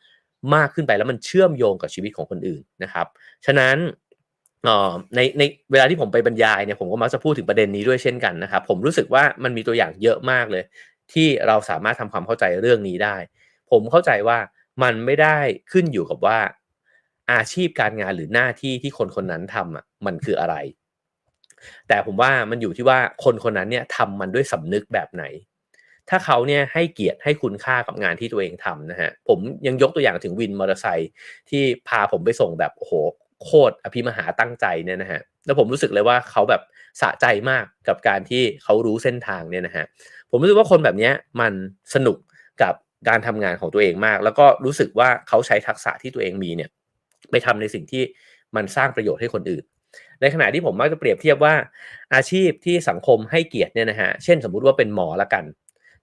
มากขึ้นไปแล้วมันเชื่อมโยงกับชีวิตของคนอื่นนะครับฉะนั้นในในเวลาที่ผมไปบรรยายเนี่ยผมก็มักจะพูดถึงประเด็นนี้ด้วยเช่นกันนะครับ ผมรู้สึกว่ามันมีตัวอย่างเยอะมากเลย ที่เราสามารถทำความเข้าใจเรื่องนี้ได้ ผมเข้าใจว่า มันไม่ได้ขึ้นอยู่กับว่า อาชีพการงานหรือหน้าที่ที่คนคนนั้นทำอะมันคืออะไร แต่ผมว่ามันอยู่ที่ว่าคนคนนั้นเนี่ยทำมันด้วยสำนึกแบบไหน ถ้าเขาเนี่ยให้เกียรติให้คุณค่ากับงานที่ตัวเองทำนะฮะผมยังยกตัวอย่างถึงวินมอเตอร์ไซค์ที่พาผมไปส่งแบบโอ้โหโคตรอภิมหาตั้งใจเนี่ยนะฮะแล้วผมรู้สึกเลยว่าเขาแบบสะใจมากกับการที่เขารู้เส้นทางเนี่ยนะฮะผมรู้สึกว่าคนแบบนี้มันสนุกกับ การทำงานของตัวเองมาก แล้วก็รู้สึกว่าเขาใช้ทักษะที่ตัวเองมีเนี่ยไปทำในสิ่งที่มันสร้างประโยชน์ให้คนอื่น ในขณะที่ผมมักจะเปรียบเทียบว่าอาชีพที่สังคมให้เกียรติเนี่ยนะฮะเช่นสมมุติว่าเป็นหมอละกัน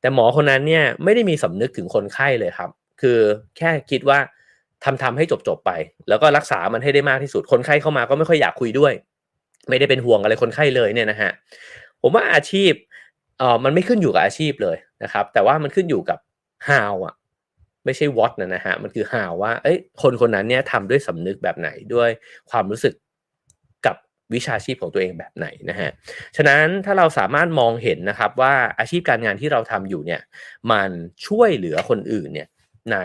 แต่หมอคนนั้นเนี่ยไม่ได้มีสำนึกถึงคนไข้เลยครับ คือแค่คิดว่าทำทำให้จบจบไป แล้วก็รักษามันให้ได้มากที่สุดคนไข้เข้ามาก็ไม่ค่อยอยากคุยด้วย ไม่ได้เป็นห่วงอะไรคนไข้เลยเนี่ยนะฮะผมว่าอาชีพเออมันไม่ขึ้นอยู่กับอาชีพเลยนะครับ แต่ว่ามันขึ้นอยู่กับ how อะไม่ใช่ what นะนะฮะ มันคือ how ว่า เอ้ย คนคนนั้นเนี่ยทำด้วยสำนึกแบบไหน ด้วยความรู้สึกกับวิชาชีพของตัวเองแบบไหนนะฮะ ฉะนั้นถ้าเราสามารถมองเห็นนะครับว่าอาชีพการงานที่เราทำอยู่เนี่ย มันช่วยเหลือคนอื่นเนี่ยใน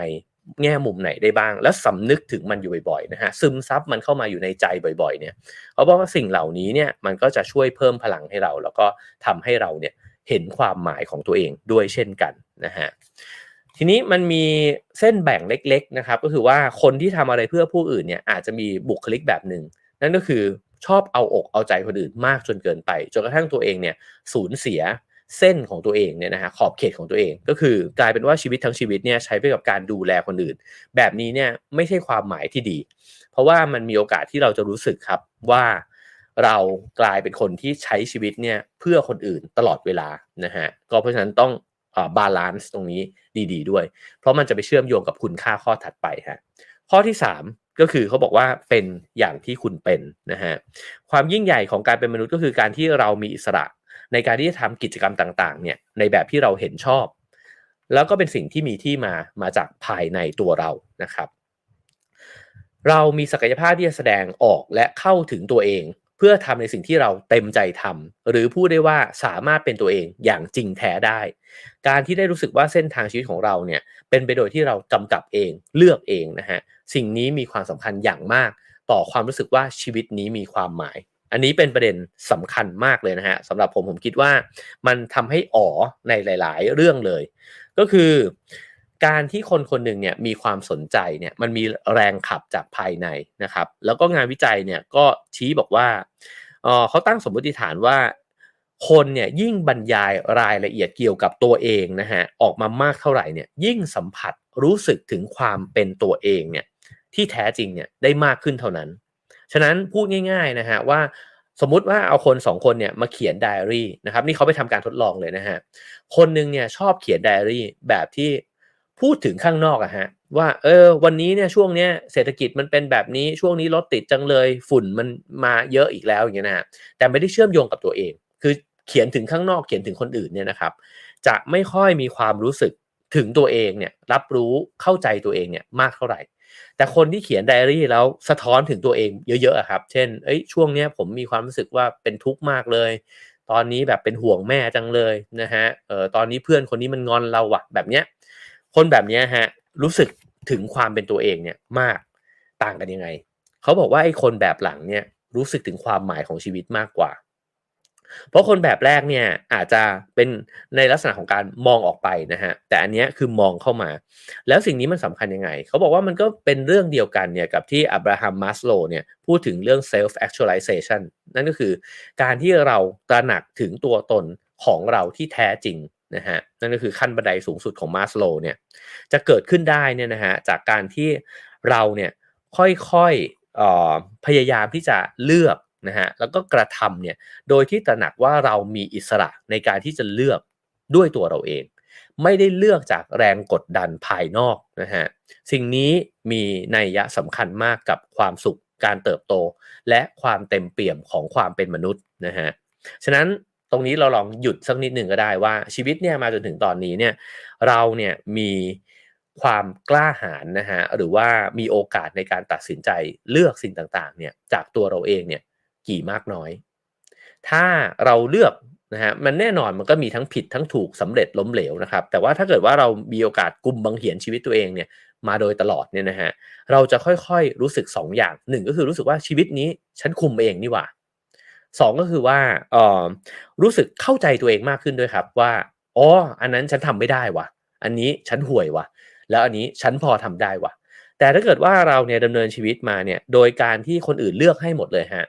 แง่มุมไหนได้บ้าง แล้วสำนึกถึงมันอยู่บ่อยๆนะฮะ ซึมซับมันเข้ามาอยู่ในใจบ่อย ๆ เนี่ยเพราะว่าสิ่งเหล่านี้เนี่ย มันก็จะช่วยเพิ่มพลังให้เรา แล้วก็ทำให้เราเนี่ยเห็นความหมายของตัวเองด้วยเช่นกันนะฮะ ทีนี้มันมีเส้นแบ่งเล็ก ๆนะครับ ก็คือว่าคนที่ทำอะไรเพื่อผู้อื่นเนี่ยอาจจะมีบุคลิกแบบหนึ่งนั่นก็คือชอบเอาอกเอาใจคนอื่นมากจนเกินไปจนกระทั่งตัวเองเนี่ยสูญเสียเส้นของตัวเองเนี่ยนะฮะขอบเขตของตัวเอง ก็คือกลายเป็นว่าชีวิตทั้งชีวิตเนี่ยใช้ไปกับการดูแลคนอื่น แบบนี้เนี่ยไม่ใช่ความหมายที่ดี เพราะว่ามันมีโอกาสที่เราจะรู้สึกครับว่าเรากลายเป็นคนที่ใช้ชีวิตเนี่ยเพื่อคนอื่นตลอดเวลานะฮะก็เพราะฉะนั้นต้อง balance ตรงนี้ดีๆด้วย เพราะมันจะไปเชื่อมโยงกับคุณค่าข้อถัดไปฮะข้อที่ 3 ก็คือเขาบอกว่าเป็นอย่างที่คุณเป็นนะฮะความยิ่งใหญ่ของการเป็นมนุษย์ก็คือการที่เรามีอิสระ ในการที่จะทำกิจกรรมต่างๆเนี่ยในแบบที่เราเห็นชอบ แล้วก็เป็นสิ่งที่มีที่มามาจากภายในตัวเรานะครับ เรามีศักยภาพที่จะแสดงออกและเข้าถึงตัวเอง เพื่อทำในสิ่งที่เราเต็มใจทำหรือพูดได้ว่าสามารถเป็นตัวเองอย่างจริงแท้ได้ การที่ได้รู้สึกว่าเส้นทางชีวิตของเราเนี่ยเป็นไปโดยที่เรากำกับเองเลือกเองนะฮะสิ่งนี้มีความสำคัญอย่างมาก ต่อความรู้สึกว่าชีวิตนี้มีความหมาย อันนี้เป็นประเด็นสำคัญมากเลยนะฮะสำหรับผมผมคิดว่ามันทำให้อ๋อในหลาย ๆ เรื่องเลย ก็คือ การที่คนคนหนึ่งเนี่ยมีความสนใจเนี่ยมันมีแรงขับจากภายในนะครับ แล้วก็งานวิจัยเนี่ยก็ชี้บอกว่าเเขาตั้งสมมติฐานว่า คนเนี่ยยิ่งบรรยายรายละเอียดเกี่ยวกับตัวเองนะฮะออกมามากเท่าไหร่เนี่ยยิ่งสัมผัสรู้สึกถึงความเป็นตัวเองเนี่ยที่แท้จริงเนี่ยได้มากขึ้นเท่านั้น ฉะนั้นพูดง่าย ๆนะฮะว่าสมมุติว่าเอาคนสองคนเนี่ยมาเขียนไดอารี่นะครับนี่เขาไปทำการทดลองเลยนะฮะคนหนึ่งเนี่ยชอบเขียนไดอารี่แบบที่ พูดถึงข้างนอกอะฮะว่าเออวันนี้เนี่ยช่วงเนี้ยเศรษฐกิจมันเป็นแบบนี้ช่วงนี้รถติดจังเลยฝุ่นมันมาเยอะอีกแล้วอย่างเงี้ยนะฮะแต่ไม่ได้เชื่อมโยงกับตัวเอง คือเขียนถึงข้างนอกเขียนถึงคนอื่นเนี่ยนะครับ จะไม่ค่อยมีความรู้สึกถึงตัวเองเนี่ยรับรู้เข้าใจตัวเองเนี่ยมากเท่าไหร่ แต่คนที่เขียนไดอารี่แล้วสะท้อนถึงตัวเองเยอะๆครับ เช่น เอ้ยช่วงเนี้ยผมมีความรู้สึกว่าเป็นทุกข์มากเลย ตอนนี้แบบเป็นห่วงแม่จังเลยนะฮะเออตอนนี้เพื่อนคนนี้มันงอนเราอะแบบเนี้ย คนแบบนี้ฮะรู้สึกถึงความเป็นตัวเองเนี่ยมากต่างกันยังไง เขาบอกว่าไอ้คนแบบหลังเนี่ยรู้สึกถึงความหมายของชีวิตมากกว่า เพราะคนแบบแรกเนี่ยอาจจะเป็นในลักษณะของการมองออกไปนะฮะแต่อันเนี้ยคือมองเข้ามา แล้วสิ่งนี้มันสำคัญยังไง เขาบอกว่ามันก็เป็นเรื่องเดียวกันเนี่ยกับที่อับราฮัมมัสโลเนี่ยพูดถึงเรื่อง self actualization นั่นก็คือการที่เราตระหนักถึงตัวตนของเราที่แท้จริง นะฮะนั่นก็คือขั้นบันไดสูงสุดของมาสโลเนี่ยจะเกิดขึ้นได้เนี่ยนะฮะจากการที่เราเนี่ยค่อยๆพยายามที่จะเลือกนะฮะแล้วก็กระทำเนี่ยโดยที่ตระหนักว่าเรามีอิสระในการที่จะเลือกด้วยตัวเราเอง ไม่ได้เลือกจากแรงกดดันภายนอกนะฮะสิ่งนี้มีนัยยะสำคัญมากกับความสุขการเติบโต และความเต็มเปี่ยมของความเป็นมนุษย์นะฮะฉะนั้น ตรงนี้เราลองหยุดสักนิดหนึ่งก็ได้ว่าชีวิตเนี่ยมาจนถึงตอนนี้เนี่ยเราเนี่ยมีความกล้าหาญนะฮะหรือว่ามีโอกาสในการตัดสินใจเลือกสิ่งต่างๆเนี่ยจากตัวเราเองเนี่ยกี่มากน้อย ถ้าเราเลือกนะฮะมันแน่นอนมันก็มีทั้งผิดทั้งถูกสำเร็จล้มเหลวนะครับ แต่ว่าถ้าเกิดว่าเรามีโอกาสกุมบังเหียนชีวิตตัวเองเนี่ยมาโดยตลอดเนี่ยนะฮะเราจะค่อยๆรู้สึก2ออย่างหนึ่งก็คือรู้สึกว่าชีวิตนี้ฉันคุมเองนี่หว่า สองก็คือว่าเออรู้สึกเข้าใจตัวเองมากขึ้นด้วยครับว่าอ๋ออันนั้นฉันทำไม่ได้วะอันนี้ฉันห่วยวะแล้วอันนี้ฉันพอทำได้วะแต่ถ้าเกิดว่าเราเนี่ยดำเนินชีวิตมาเนี่ยโดยการที่คนอื่นเลือกให้หมดเลยฮะ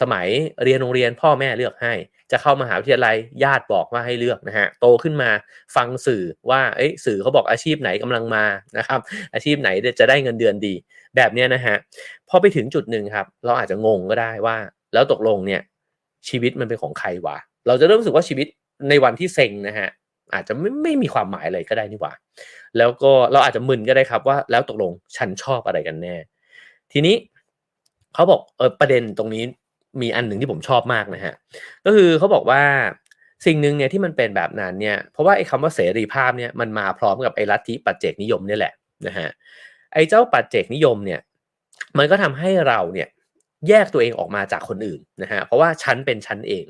สมัยเรียนโรงเรียนพ่อแม่เลือกให้ จะเข้ามหาวิทยาลัยญาติบอกว่าให้เลือกนะฮะโตขึ้นมาฟังสื่อว่าเอ้ยสื่อเขาบอกอาชีพไหนกำลังมานะครับอาชีพไหนจะได้เงินเดือนดี แบบนี้นะฮะพอไปถึงจุดหนึ่งครับ เราอาจจะงงก็ได้ว่า แล้วตกลงเนี่ยชีวิตมันเป็นของใครวะ เราจะเริ่มรู้สึกว่าชีวิตในวันที่เซ็งนะฮะอาจจะไม่ไม่มีความหมายอะไรก็ได้นี่หว่า แล้วก็เราอาจจะมึนก็ได้ครับว่า แล้วตกลงฉันชอบอะไรกันแน่ ทีนี้เขาบอกเออประเด็นตรงนี้มีอันหนึ่งที่ผมชอบมากนะฮะก็คือเขาบอกว่าสิ่งหนึ่งเนี่ยที่มันเป็นแบบนั้นเนี่ยเพราะว่าไอ้คำว่าเสรีภาพเนี่ยมันมาพร้อมกับไอ้ลัทธิปัจเจกนิยมนี่แหละนะฮะไอ้เจ้าปัจเจกนิยมเนี่ย มันก็ทำให้เราเนี่ย แยกตัวเองออกมาจากคนอื่นนะฮะเพราะว่าชั้นเป็นชั้นเอง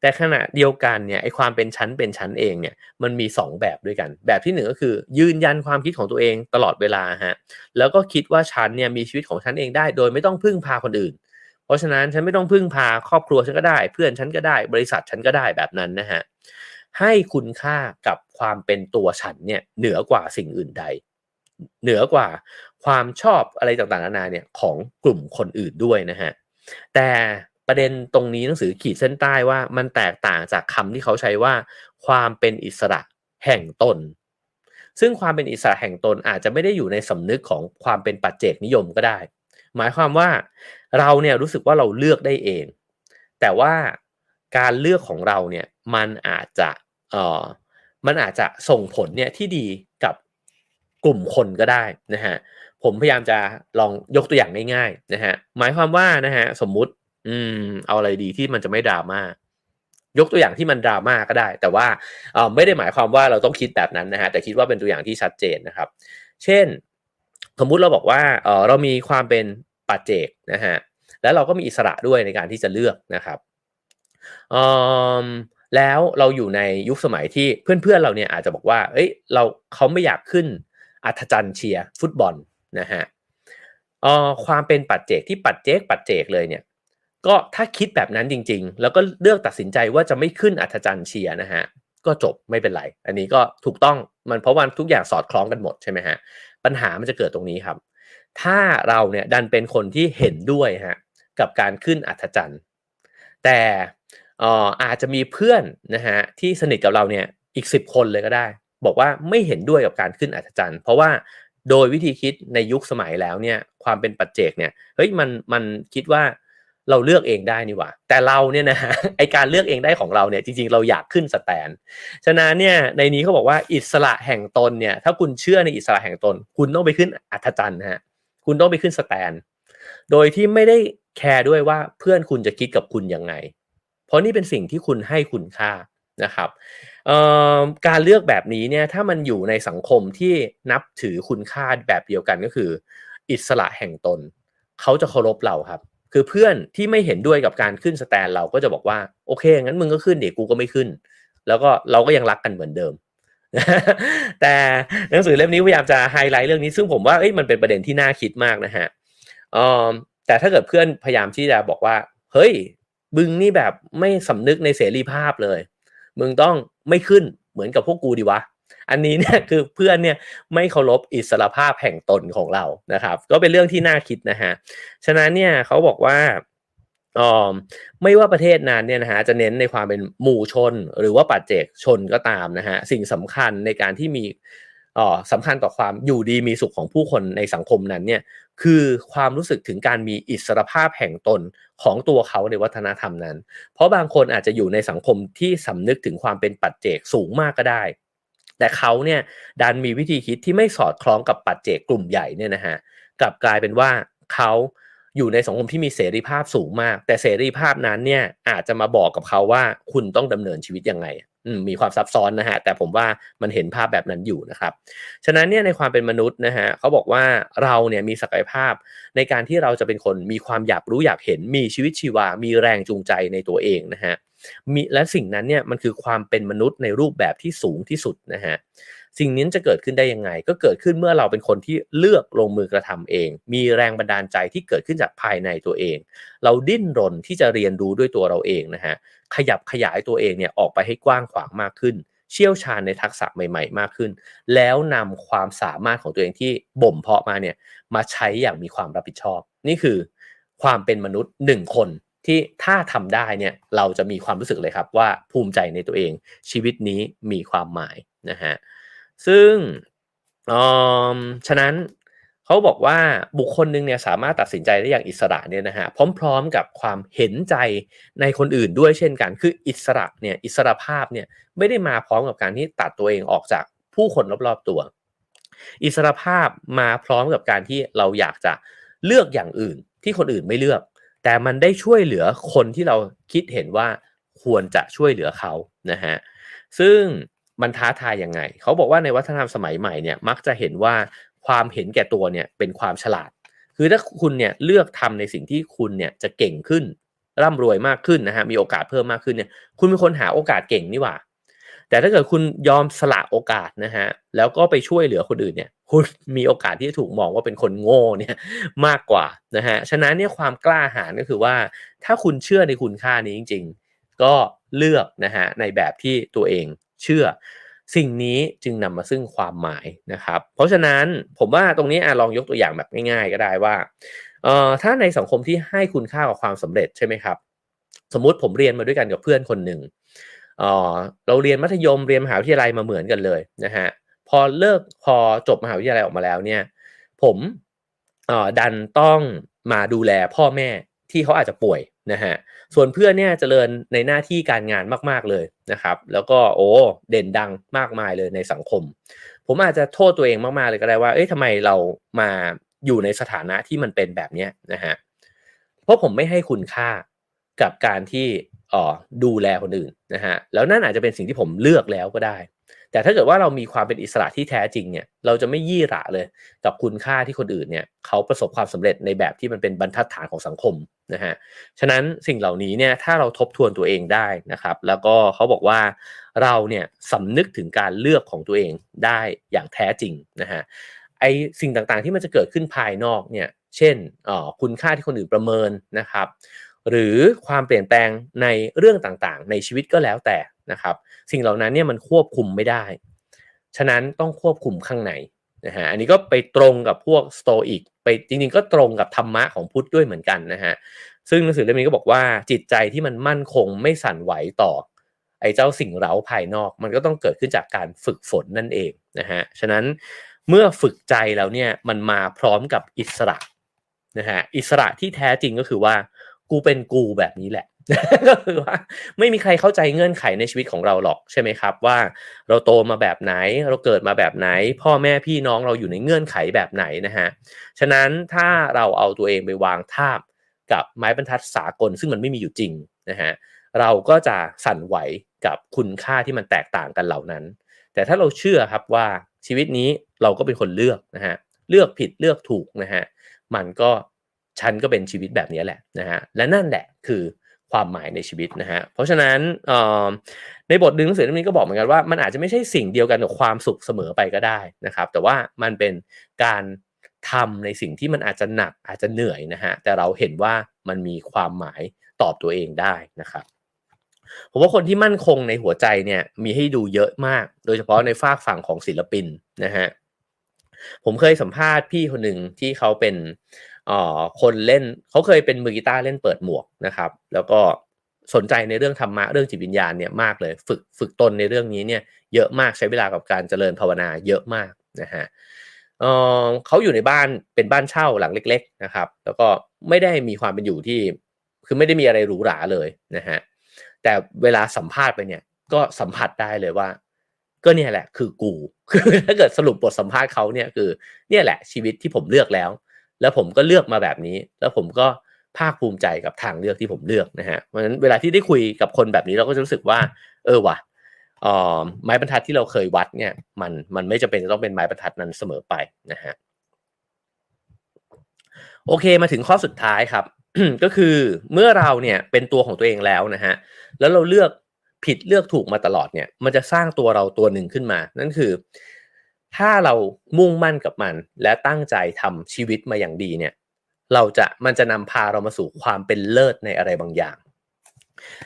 แต่ขณะเดียวกันเนี่ยไอความเป็นชั้นเป็นชั้นเองเนี่ยมันมี 2 แบบด้วยกัน แบบที่หนึ่งก็คือ ยืนยันความคิดของตัวเองตลอดเวลาฮะแล้วก็คิดว่าฉันเนี่ยมีชีวิตของฉันเองได้ โดยไม่ต้องพึ่งพาคนอื่น เพราะฉะนั้นฉันไม่ต้องพึ่งพาครอบครัวฉันก็ได้ เพื่อนฉันก็ได้ บริษัทฉันก็ได้แบบนั้นนะฮะให้คุณค่ากับความเป็นตัวฉันเนี่ยเหนือกว่าสิ่งอื่นใด เหนือกว่า ความชอบอะไรต่างๆนานาเนี่ยของกลุ่มคนอื่นด้วยนะฮะแต่ประเด็นตรงนี้หนังสือขีดเส้นใต้ว่ามันแตกต่างจากคำที่เขาใช้ว่า ความเป็นอิสระแห่งตน ซึ่งความเป็นอิสระแห่งตนอาจจะไม่ได้อยู่ในสำนึกของความเป็นปัจเจกนิยมก็ได้ หมายความว่าเราเนี่ยรู้สึกว่าเราเลือกได้เอง แต่ว่าการเลือกของเราเนี่ยมันอาจจะเอ่อมันอาจจะส่งผลเนี่ยที่ดีกับกลุ่มคนก็ได้นะฮะ ผมพยายามจะลองยกตัวอย่างง่ายๆนะฮะหมายความว่านะฮะสมมุติ อืม เอาอะไรดีที่มันจะไม่ดราม่ายกตัวอย่างที่มันดราม่าก็ได้ แต่ว่าเออไม่ได้หมายความว่าเราต้องคิดแบบนั้นนะฮะแต่คิดว่าเป็นตัวอย่างที่ชัดเจนนะครับ เช่น สมมุติเราบอกว่าเออเรามีความเป็นปัจเจกนะฮะแล้วเราก็มีอิสระด้วยในการที่จะเลือกนะครับอืมแล้วเราอยู่ในยุคสมัยที่เพื่อนๆเราเนี่ยอาจจะบอกว่า เอ้ยเราเขาไม่อยากขึ้นอัธจันเชียฟุตบอล นะฮะออความเป็นปัจเจกที่ปัจเจกปัจเจกเลยเนี่ยก็ถ้าคิดแบบนั้นจริง ๆ แล้วก็เลือกตัดสินใจว่าจะไม่ขึ้นอัธจันเชียนะฮะก็จบไม่เป็นไร อันนี้ก็ถูกต้องมันเพราะว่าทุกอย่างสอดคล้องกันหมดใช่ไหมฮะปัญหามันจะเกิดตรงนี้ครับ ถ้าเราเนี่ยดันเป็นคนที่เห็นด้วยฮะกับการขึ้นอัธจันทร์แต่อาจจะมีเพื่อนนะฮะที่สนิทกับเราเนี่ยอีกสิบคนเลยก็ได้ บอกว่าไม่เห็นด้วยกับการขึ้นอัธจันทร์เพราะว่า โดยวิธีคิดในยุคสมัยแล้วเนี่ยความเป็นปัจเจกเนี่ยเฮ้ยมันมันคิดว่าเราเลือกเองได้นี่หว่า แต่เราเนี่ยนะฮะไอการเลือกเองได้ของเราเนี่ยจริงๆเราอยากขึ้นสแตนฉะนั้นเนี่ยในนี้เขาบอกว่าอิสระแห่งตนเนี่ยถ้าคุณเชื่อในอิสระแห่งตน คุณต้องไปขึ้นอัธจันทร์ฮะคุณต้องไปขึ้นสแตนโดยที่ไม่ได้แคร์ด้วยว่าเพื่อนคุณจะคิดกับคุณยังไง เพราะนี่เป็นสิ่งที่คุณให้คุณค่านะครับ การเลือกแบบนี้เนี่ยถ้ามันอยู่ในสังคมที่นับถือคุณค่าแบบเดียวกันก็คือ อิสระแห่งตน เขาจะเคารพเราครับ คือเพื่อนที่ไม่เห็นด้วยกับการขึ้นสแตนเราก็จะบอกว่าโอเคงั้นมึงก็ขึ้นเดี๋ยวกูก็ไม่ขึ้น แล้วก็เราก็ยังรักกันเหมือนเดิม แต่หนังสือเล่มนี้พยายามจะไฮไลท์เรื่องนี้ ซึ่งผมว่าเอ้ยมันเป็นประเด็นที่น่าคิดมากนะฮะแต่ถ้าเกิดเพื่อนพยายามที่จะบอกว่า เฮ้ยมึงนี่แบบไม่สำนึกในเสรีภาพเลย มึงต้องไม่ขึ้นเหมือนกับพวกกูดีวะอันนี้เนี่ยคือเพื่อนเนี่ยไม่เคารพอิสรภาพแห่งตนของเรานะครับ ก็เป็นเรื่องที่น่าคิดนะฮะฉะนั้นเนี่ยเขาบอกว่าอ๋อไม่ว่าประเทศนั้นเนี่ยนะฮะจะเน้นในความเป็นหมู่ชนหรือว่าปัจเจกชนก็ตามนะฮะสิ่งสำคัญในการที่มี สำคัญต่อความอยู่ดีมีสุขของผู้คนในสังคมนั้นเนี่ยคือความรู้สึกถึงการมีอิสรภาพแห่งตนของตัวเขาในวัฒนธรรมนั้น เพราะบางคนอาจจะอยู่ในสังคมที่สำนึกถึงความเป็นปัจเจกสูงมากก็ได้ แต่เขาเนี่ยดันมีวิธีคิดที่ไม่สอดคล้องกับปัจเจกกลุ่มใหญ่เนี่ยนะฮะกลับกลายเป็นว่าเขาอยู่ในสังคมที่มีเสรีภาพสูงมาก แต่เสรีภาพนั้นเนี่ยอาจจะมาบอกกับเขาว่าคุณต้องดำเนินชีวิตยังไง มีความซับซ้อนนะฮะแต่ผมว่ามันเห็นภาพแบบนั้นอยู่นะครับ ฉะนั้นเนี่ยในความเป็นมนุษย์นะฮะเขาบอกว่าเราเนี่ยมีศักยภาพในการที่เราจะเป็นคนมีความอยากรู้อยากเห็นมีชีวิตชีวา มีแรงจูงใจในตัวเองนะฮะ มีและสิ่งนั้นเนี่ยมันคือความเป็นมนุษย์ในรูปแบบที่สูงที่สุดนะฮะสิ่งนี้จะเกิดขึ้นได้ยังไง ก็เกิดขึ้นเมื่อเราเป็นคนที่เลือกลงมือกระทำเอง มีแรงบันดาลใจที่เกิดขึ้นจากภายในตัวเอง เราดิ้นรนที่จะเรียนรู้ด้วยตัวเราเองนะฮะขยับขยายตัวเองเนี่ยออกไปให้กว้างขวางมากขึ้น เชี่ยวชาญในทักษะใหม่ ๆ มากขึ้น แล้วนำความสามารถของตัวเองที่บ่มเพาะมาเนี่ยมาใช้อย่างมีความรับผิดชอบ นี่คือความเป็นมนุษย์หนึ่งคน ที่ถ้าทำได้เนี่ยเราจะมีความรู้สึกเลยครับว่าภูมิใจในตัวเองชีวิตนี้มีความหมายนะฮะซึ่งฉะนั้นเขาบอกว่าบุคคลหนึ่งเนี่ยสามารถตัดสินใจได้อย่างอิสระเนี่ยนะฮะพร้อมๆกับความเห็นใจในคนอื่นด้วยเช่นกัน คืออิสระเนี่ยอิสระภาพเนี่ยไม่ได้มาพร้อมกับการที่ตัดตัวเองออกจากผู้คนรอบๆตัว อิสระภาพมาพร้อมกับการที่เราอยากจะเลือกอย่างอื่นที่คนอื่นไม่เลือก แต่มันได้ช่วยเหลือคนที่เราคิดเห็นว่าควรจะช่วยเหลือเขานะฮะซึ่งมันท้าทายยังไง เขาบอกว่าในวัฒนธรรมสมัยใหม่เนี่ยมักจะเห็นว่าความเห็นแก่ตัวเนี่ยเป็นความฉลาด คือถ้าคุณเนี่ยเลือกทำในสิ่งที่คุณเนี่ยจะเก่งขึ้นร่ำรวยมากขึ้นนะฮะมีโอกาสเพิ่มมากขึ้นเนี่ยคุณเป็นคนหาโอกาสเก่งนี่หว่า แต่ถ้าเกิดคุณยอมสละโอกาสนะฮะแล้วก็ไปช่วยเหลือคนอื่นเนี่ย คุณมีโอกาสที่จะถูกมองว่าเป็นคนโง่เนี่ยมากกว่านะฮะฉะนั้นเนี่ยความกล้าหาญก็คือว่า ถ้าคุณเชื่อในคุณค่านี้จริง ๆ ก็เลือกนะฮะในแบบที่ตัวเองเชื่อ สิ่งนี้จึงนำมาซึ่งความหมายนะครับ เพราะฉะนั้นผมว่าตรงนี้อลองยกตัวอย่างแบบง่าย ๆ ก็ได้ว่าเอ่อถ้าในสังคมที่ให้คุณค่ากับความสำเร็จใช่ไหมครับ สมมุติผมเรียนมาด้วยกันกับเพื่อนคนหนึ่งอ๋อเราเรียนมัธยมเรียนมหาวิทยาลัยมาเหมือนกันเลยนะฮะ พอเลิกพอจบมหาวิทยาลัยออกมาแล้วเนี่ย ผมดันต้องมาดูแลพ่อแม่ที่เขาอาจจะป่วยนะฮะส่วนเพื่อนเนี่ยจเจริญในหน้าที่การงานมาก ๆเลยนะครับ แล้วก็โอ้เด่นดังมากมายเลยในสังคม ผมอาจจะโทษตัวเองมากๆเลยก็ได้ว่า เอ้ยทำไมเรามาอยู่ในสถานะที่มันเป็นแบบนี้นะฮะเพราะผมไม่ให้คุณค่ากับการที่อ๋อดูแลคนอื่นนะฮะแล้วนั่นอาจจะเป็นสิ่งที่ผมเลือกแล้วก็ได้ แต่ถ้าเกิดว่าเรามีความเป็นอิสระที่แท้จริงเนี่ยเราจะไม่ยี่หระเลย กับคุณค่าที่คนอื่นเนี่ยเขาประสบความสำเร็จในแบบที่มันเป็นบรรทัดฐานของสังคมนะฮะฉะนั้นสิ่งเหล่านี้เนี่ยถ้าเราทบทวนตัวเองได้นะครับ แล้วก็เขาบอกว่าเราเนี่ยสำนึกถึงการเลือกของตัวเองได้อย่างแท้จริงนะฮะไอสิ่งต่างๆที่มันจะเกิดขึ้นภายนอกเนี่ยเช่นอ๋อคุณค่าที่คนอื่นประเมินนะครับ หรือความเปลี่ยนแปลงในเรื่องต่างๆ ในชีวิตก็แล้วแต่นะครับ สิ่งเหล่านั้นเนี่ยมันควบคุมไม่ได้ ฉะนั้นต้องควบคุมข้างในนะฮะอันนี้ก็ไปตรงกับพวกสโตอิกไปจริงๆก็ตรงกับธรรมะของพุทธด้วยเหมือนกันนะฮะซึ่งหนังสือเล่มนี้ก็บอกว่าจิตใจที่มันมั่นคงไม่สั่นไหวต่อไอ้เจ้าสิ่งเร้าภายนอก มันก็ต้องเกิดขึ้นจากการฝึกฝนนั่นเองนะฮะฉะนั้นเมื่อฝึกใจแล้วเนี่ยมันมาพร้อมกับอิสระนะฮะอิสระที่แท้จริงก็คือว่า กูเป็นกูแบบนี้แหละก็คือว่าไม่มีใครเข้าใจเงื่อนไขในชีวิตของเราหรอกใช่ไหมครับ ว่าเราโตมาแบบไหนเราเกิดมาแบบไหน พ่อแม่พี่น้องเราอยู่ในเงื่อนไขแบบไหนนะฮะฉะนั้นถ้าเราเอาตัวเองไปวางทาบกับไม้บรรทัดสากล ซึ่งมันไม่มีอยู่จริงนะฮะเราก็จะสั่นไหวกับคุณค่าที่มันแตกต่างกันเหล่านั้น แต่ถ้าเราเชื่อครับว่าชีวิตนี้เราก็เป็นคนเลือกนะฮะเลือกผิดเลือกถูกนะฮะมันก็ ฉันก็เป็นชีวิตแบบนี้แหละนะฮะและนั่นแหละคือความหมายในชีวิตนะฮะเพราะฉะนั้นในบทดึงหนังสือเล่มนี้ก็บอกเหมือนกันว่ามันอาจจะไม่ใช่สิ่งเดียวกันกับความสุขเสมอไปก็ได้นะครับ แต่ว่ามันเป็นการทำในสิ่งที่มันอาจจะหนักอาจจะเหนื่อยนะฮะแต่เราเห็นว่ามันมีความหมายตอบตัวเองได้นะครับผมว่าคนที่มั่นคงในหัวใจเนี่ยมีให้ดูเยอะมาก โดยเฉพาะในฝากฝั่งของศิลปินนะฮะผมเคยสัมภาษณ์พี่คนหนึ่งที่เขาเป็น คนเล่นเขาเคยเป็นมือกีตาร์เล่นเปิดหมวกนะครับ แล้วก็สนใจในเรื่องธรรมะเรื่องจิตวิญญาณเนี่ยมากเลย ฝึกฝึกตนในเรื่องนี้เนี่ยเยอะมากใช้เวลากับการเจริญภาวนาเยอะมากนะฮะเเขาอยู่ในบ้านเป็นบ้านเช่าหลังเล็ก ๆนะครับ แล้วก็ไม่ได้มีความเป็นอยู่ที่คือไม่ได้มีอะไรหรูหราเลยนะฮะแต่เวลาสัมภาษณ์ไปเนี่ยก็สัมผัสได้เลยว่า ก็เนี่ยแหละคือกูคือถ้าเกิดสรุปบทสัมภาษณ์เขาเนี่ยคือเนี่ยแหละชีวิตที่ผมเลือกแล้ว แล้วผมก็เลือกมาแบบนี้ แล้วผมก็ภาคภูมิใจกับทางเลือกที่ผมเลือกนะฮะเพราะฉะนั้นเวลาที่ได้คุยกับคนแบบนี้เราก็จะรู้สึกว่า เออว่ะไม้บรรทัดที่เราเคยวัดเนี่ย มันมันไม่จำเป็นจะต้องเป็นไม้บรรทัดนั้นเสมอไปนะฮะโอเคมาถึงข้อสุดท้ายครับ ก็คือเมื่อเราเนี่ยเป็นตัวของตัวเองแล้วนะฮะแล้วเราเลือกผิดเลือกถูกมาตลอดเนี่ย มันจะสร้างตัวเราตัวหนึ่งขึ้นมา นั่นคือ ถ้าเรามุ่งมั่นกับมัน และตั้งใจทำชีวิตมาอย่างดีเนี่ย เราจะมันจะนำพาเรามาสู่ความเป็นเลิศในอะไรบางอย่าง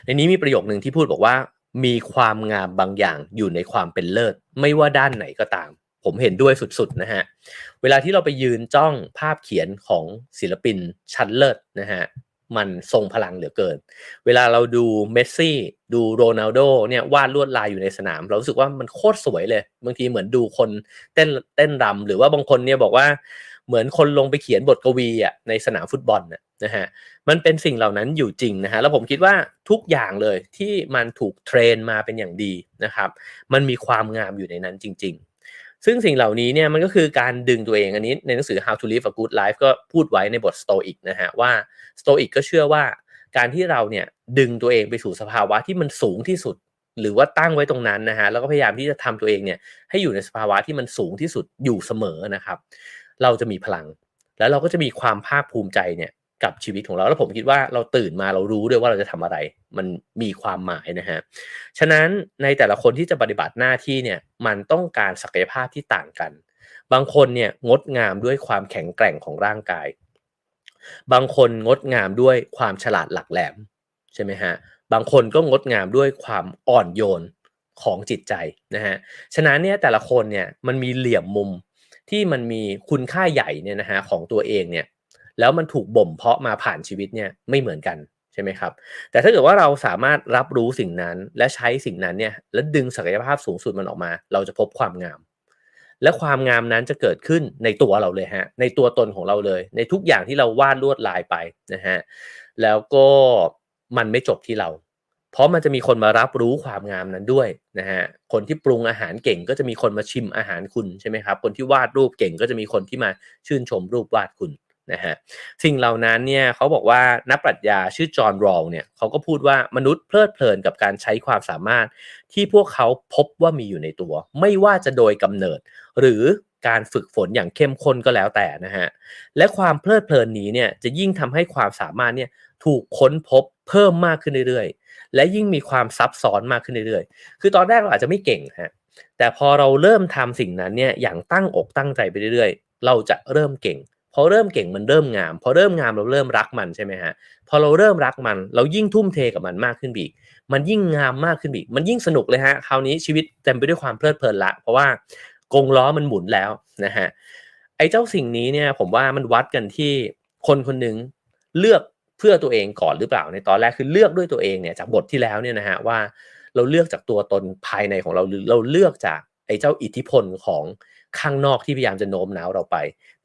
ในนี้มีประโยคหนึ่งที่พูดบอกว่า มีความงามบางอย่างอยู่ในความเป็นเลิศ ไม่ว่าด้านไหนก็ตาม ผมเห็นด้วยสุดๆนะฮะ เวลาที่เราไปยืนจ้องภาพเขียนของศิลปินชั้นเลิศนะฮะ มันทรงพลังเหลือเกิน เวลาเราดูเมสซี่ดูโรนัลโดเนี่ยวาดลวดลายอยู่ในสนาม เรารู้สึกว่ามันโคตรสวยเลย บางทีเหมือนดูคนเต้นเต้นรำหรือว่าบางคนเนี่ยบอกว่าเหมือนคนลงไปเขียนบทกวีอะในสนามฟุตบอลนะฮะมันเป็นสิ่งเหล่านั้นอยู่จริงนะฮะแล้วผมคิดว่าทุกอย่างเลยที่มันถูกเทรนมาเป็นอย่างดีนะครับ มันมีความงามอยู่ในนั้นจริง ๆ ซึ่งสิ่งเหล่านี้เนี่ยมันก็คือการดึงตัวเองอันนี้ในหนังสือ How to Live a Good Life ก็พูดไว้ในบท Stoic นะฮะว่า Stoic ก็เชื่อว่าการที่เราเนี่ยดึงตัวเองไปสู่สภาวะที่มันสูงที่สุด หรือว่าตั้งไว้ตรงนั้นนะฮะแล้วก็พยายามที่จะทำตัวเองเนี่ยให้อยู่ในสภาวะที่มันสูงที่สุดอยู่เสมอนะครับ เราจะมีพลัง แล้วเราก็จะมีความภาคภูมิใจเนี่ย กับชีวิตของเรา แล้วผมคิดว่าเราตื่นมาเรารู้ด้วยว่าเราจะทำอะไร มันมีความหมายนะฮะฉะนั้นในแต่ละคนที่จะปฏิบัติหน้าที่เนี่ยมันต้องการศักยภาพที่ต่างกัน บางคนเนี่ยงดงามด้วยความแข็งแกร่งของร่างกาย บางคนงดงามด้วยความฉลาดหลักแหลมใช่ไหมฮะบางคนก็งดงามด้วยความอ่อนโยนของจิตใจนะฮะฉะนั้นเนี่ยแต่ละคนเนี่ยมันมีเหลี่ยมมุมที่มันมีคุณค่าใหญ่เนี่ยนะฮะของตัวเองเนี่ย แล้วมันถูกบ่มเพาะมาผ่านชีวิตเนี่ยไม่เหมือนกันใช่ไหมครับ แต่ถ้าเกิดว่าเราสามารถรับรู้สิ่งนั้นและใช้สิ่งนั้นเนี่ยแล้วดึงศักยภาพสูงสุดมันออกมา เราจะพบความงาม และความงามนั้นจะเกิดขึ้นในตัวเราเลยฮะ ในตัวตนของเราเลย ในทุกอย่างที่เราวาดลวดลายไปนะฮะแล้วก็มันไม่จบที่เรา เพราะมันจะมีคนมารับรู้ความงามนั้นด้วยนะฮะคนที่ปรุงอาหารเก่งก็จะมีคนมาชิมอาหารคุณใช่ไหมครับ คนที่วาดรูปเก่งก็จะมีคนที่มาชื่นชมรูปวาดคุณ นะฮะสิ่งเหล่านั้นเนี่ยเขาบอกว่านักปรัชญาชื่อจอห์นรอลเนี่ยเขาก็พูดว่ามนุษย์เพลิดเพลินกับการใช้ความสามารถ ที่พวกเขาพบว่ามีอยู่ในตัว ไม่ว่าจะโดยกำเนิด หรือการฝึกฝนอย่างเข้มข้นก็แล้วแต่นะฮะและความเพลิดเพลินนี้เนี่ยจะยิ่งทำให้ความสามารถเนี่ยถูกค้นพบเพิ่มมากขึ้นเรื่อยๆ และยิ่งมีความซับซ้อนมากขึ้นเรื่อยๆ คือตอนแรกเราอาจจะไม่เก่งฮะแต่พอเราเริ่มทำสิ่งนั้นเนี่ยอย่างตั้งอกตั้งใจไปเรื่อยๆ เราจะเริ่มเก่ง พอเริ่มเก่งมันเริ่มงาม พอเริ่มงามเราเริ่มรักมันใช่ไหมฮะพอเราเริ่มรักมัน เรายิ่งทุ่มเทกับมันมากขึ้นบีกมันยิ่งงามมากขึ้นบีกมันยิ่งสนุกเลยฮะคราวนี้ชีวิตเต็มไปด้วยความเพลิดเพลินละ เพราะว่ากงล้อมันหมุนแล้วนะฮะไอ้เจ้าสิ่งนี้เนี่ยผมว่ามันวัดกันที่คนคนหนึ่งเลือกเพื่อตัวเองก่อนหรือเปล่าในตอนแรกคือเลือกด้วยตัวเองเนี่ยจากบทที่แล้วเนี่ยนะฮะว่าเราเลือกจากตัวตนภายในของเราหรือเราเลือกจากไอ้เจ้าอิทธิพลของ ข้างนอกที่พยายามจะโน้มน้าวเราไป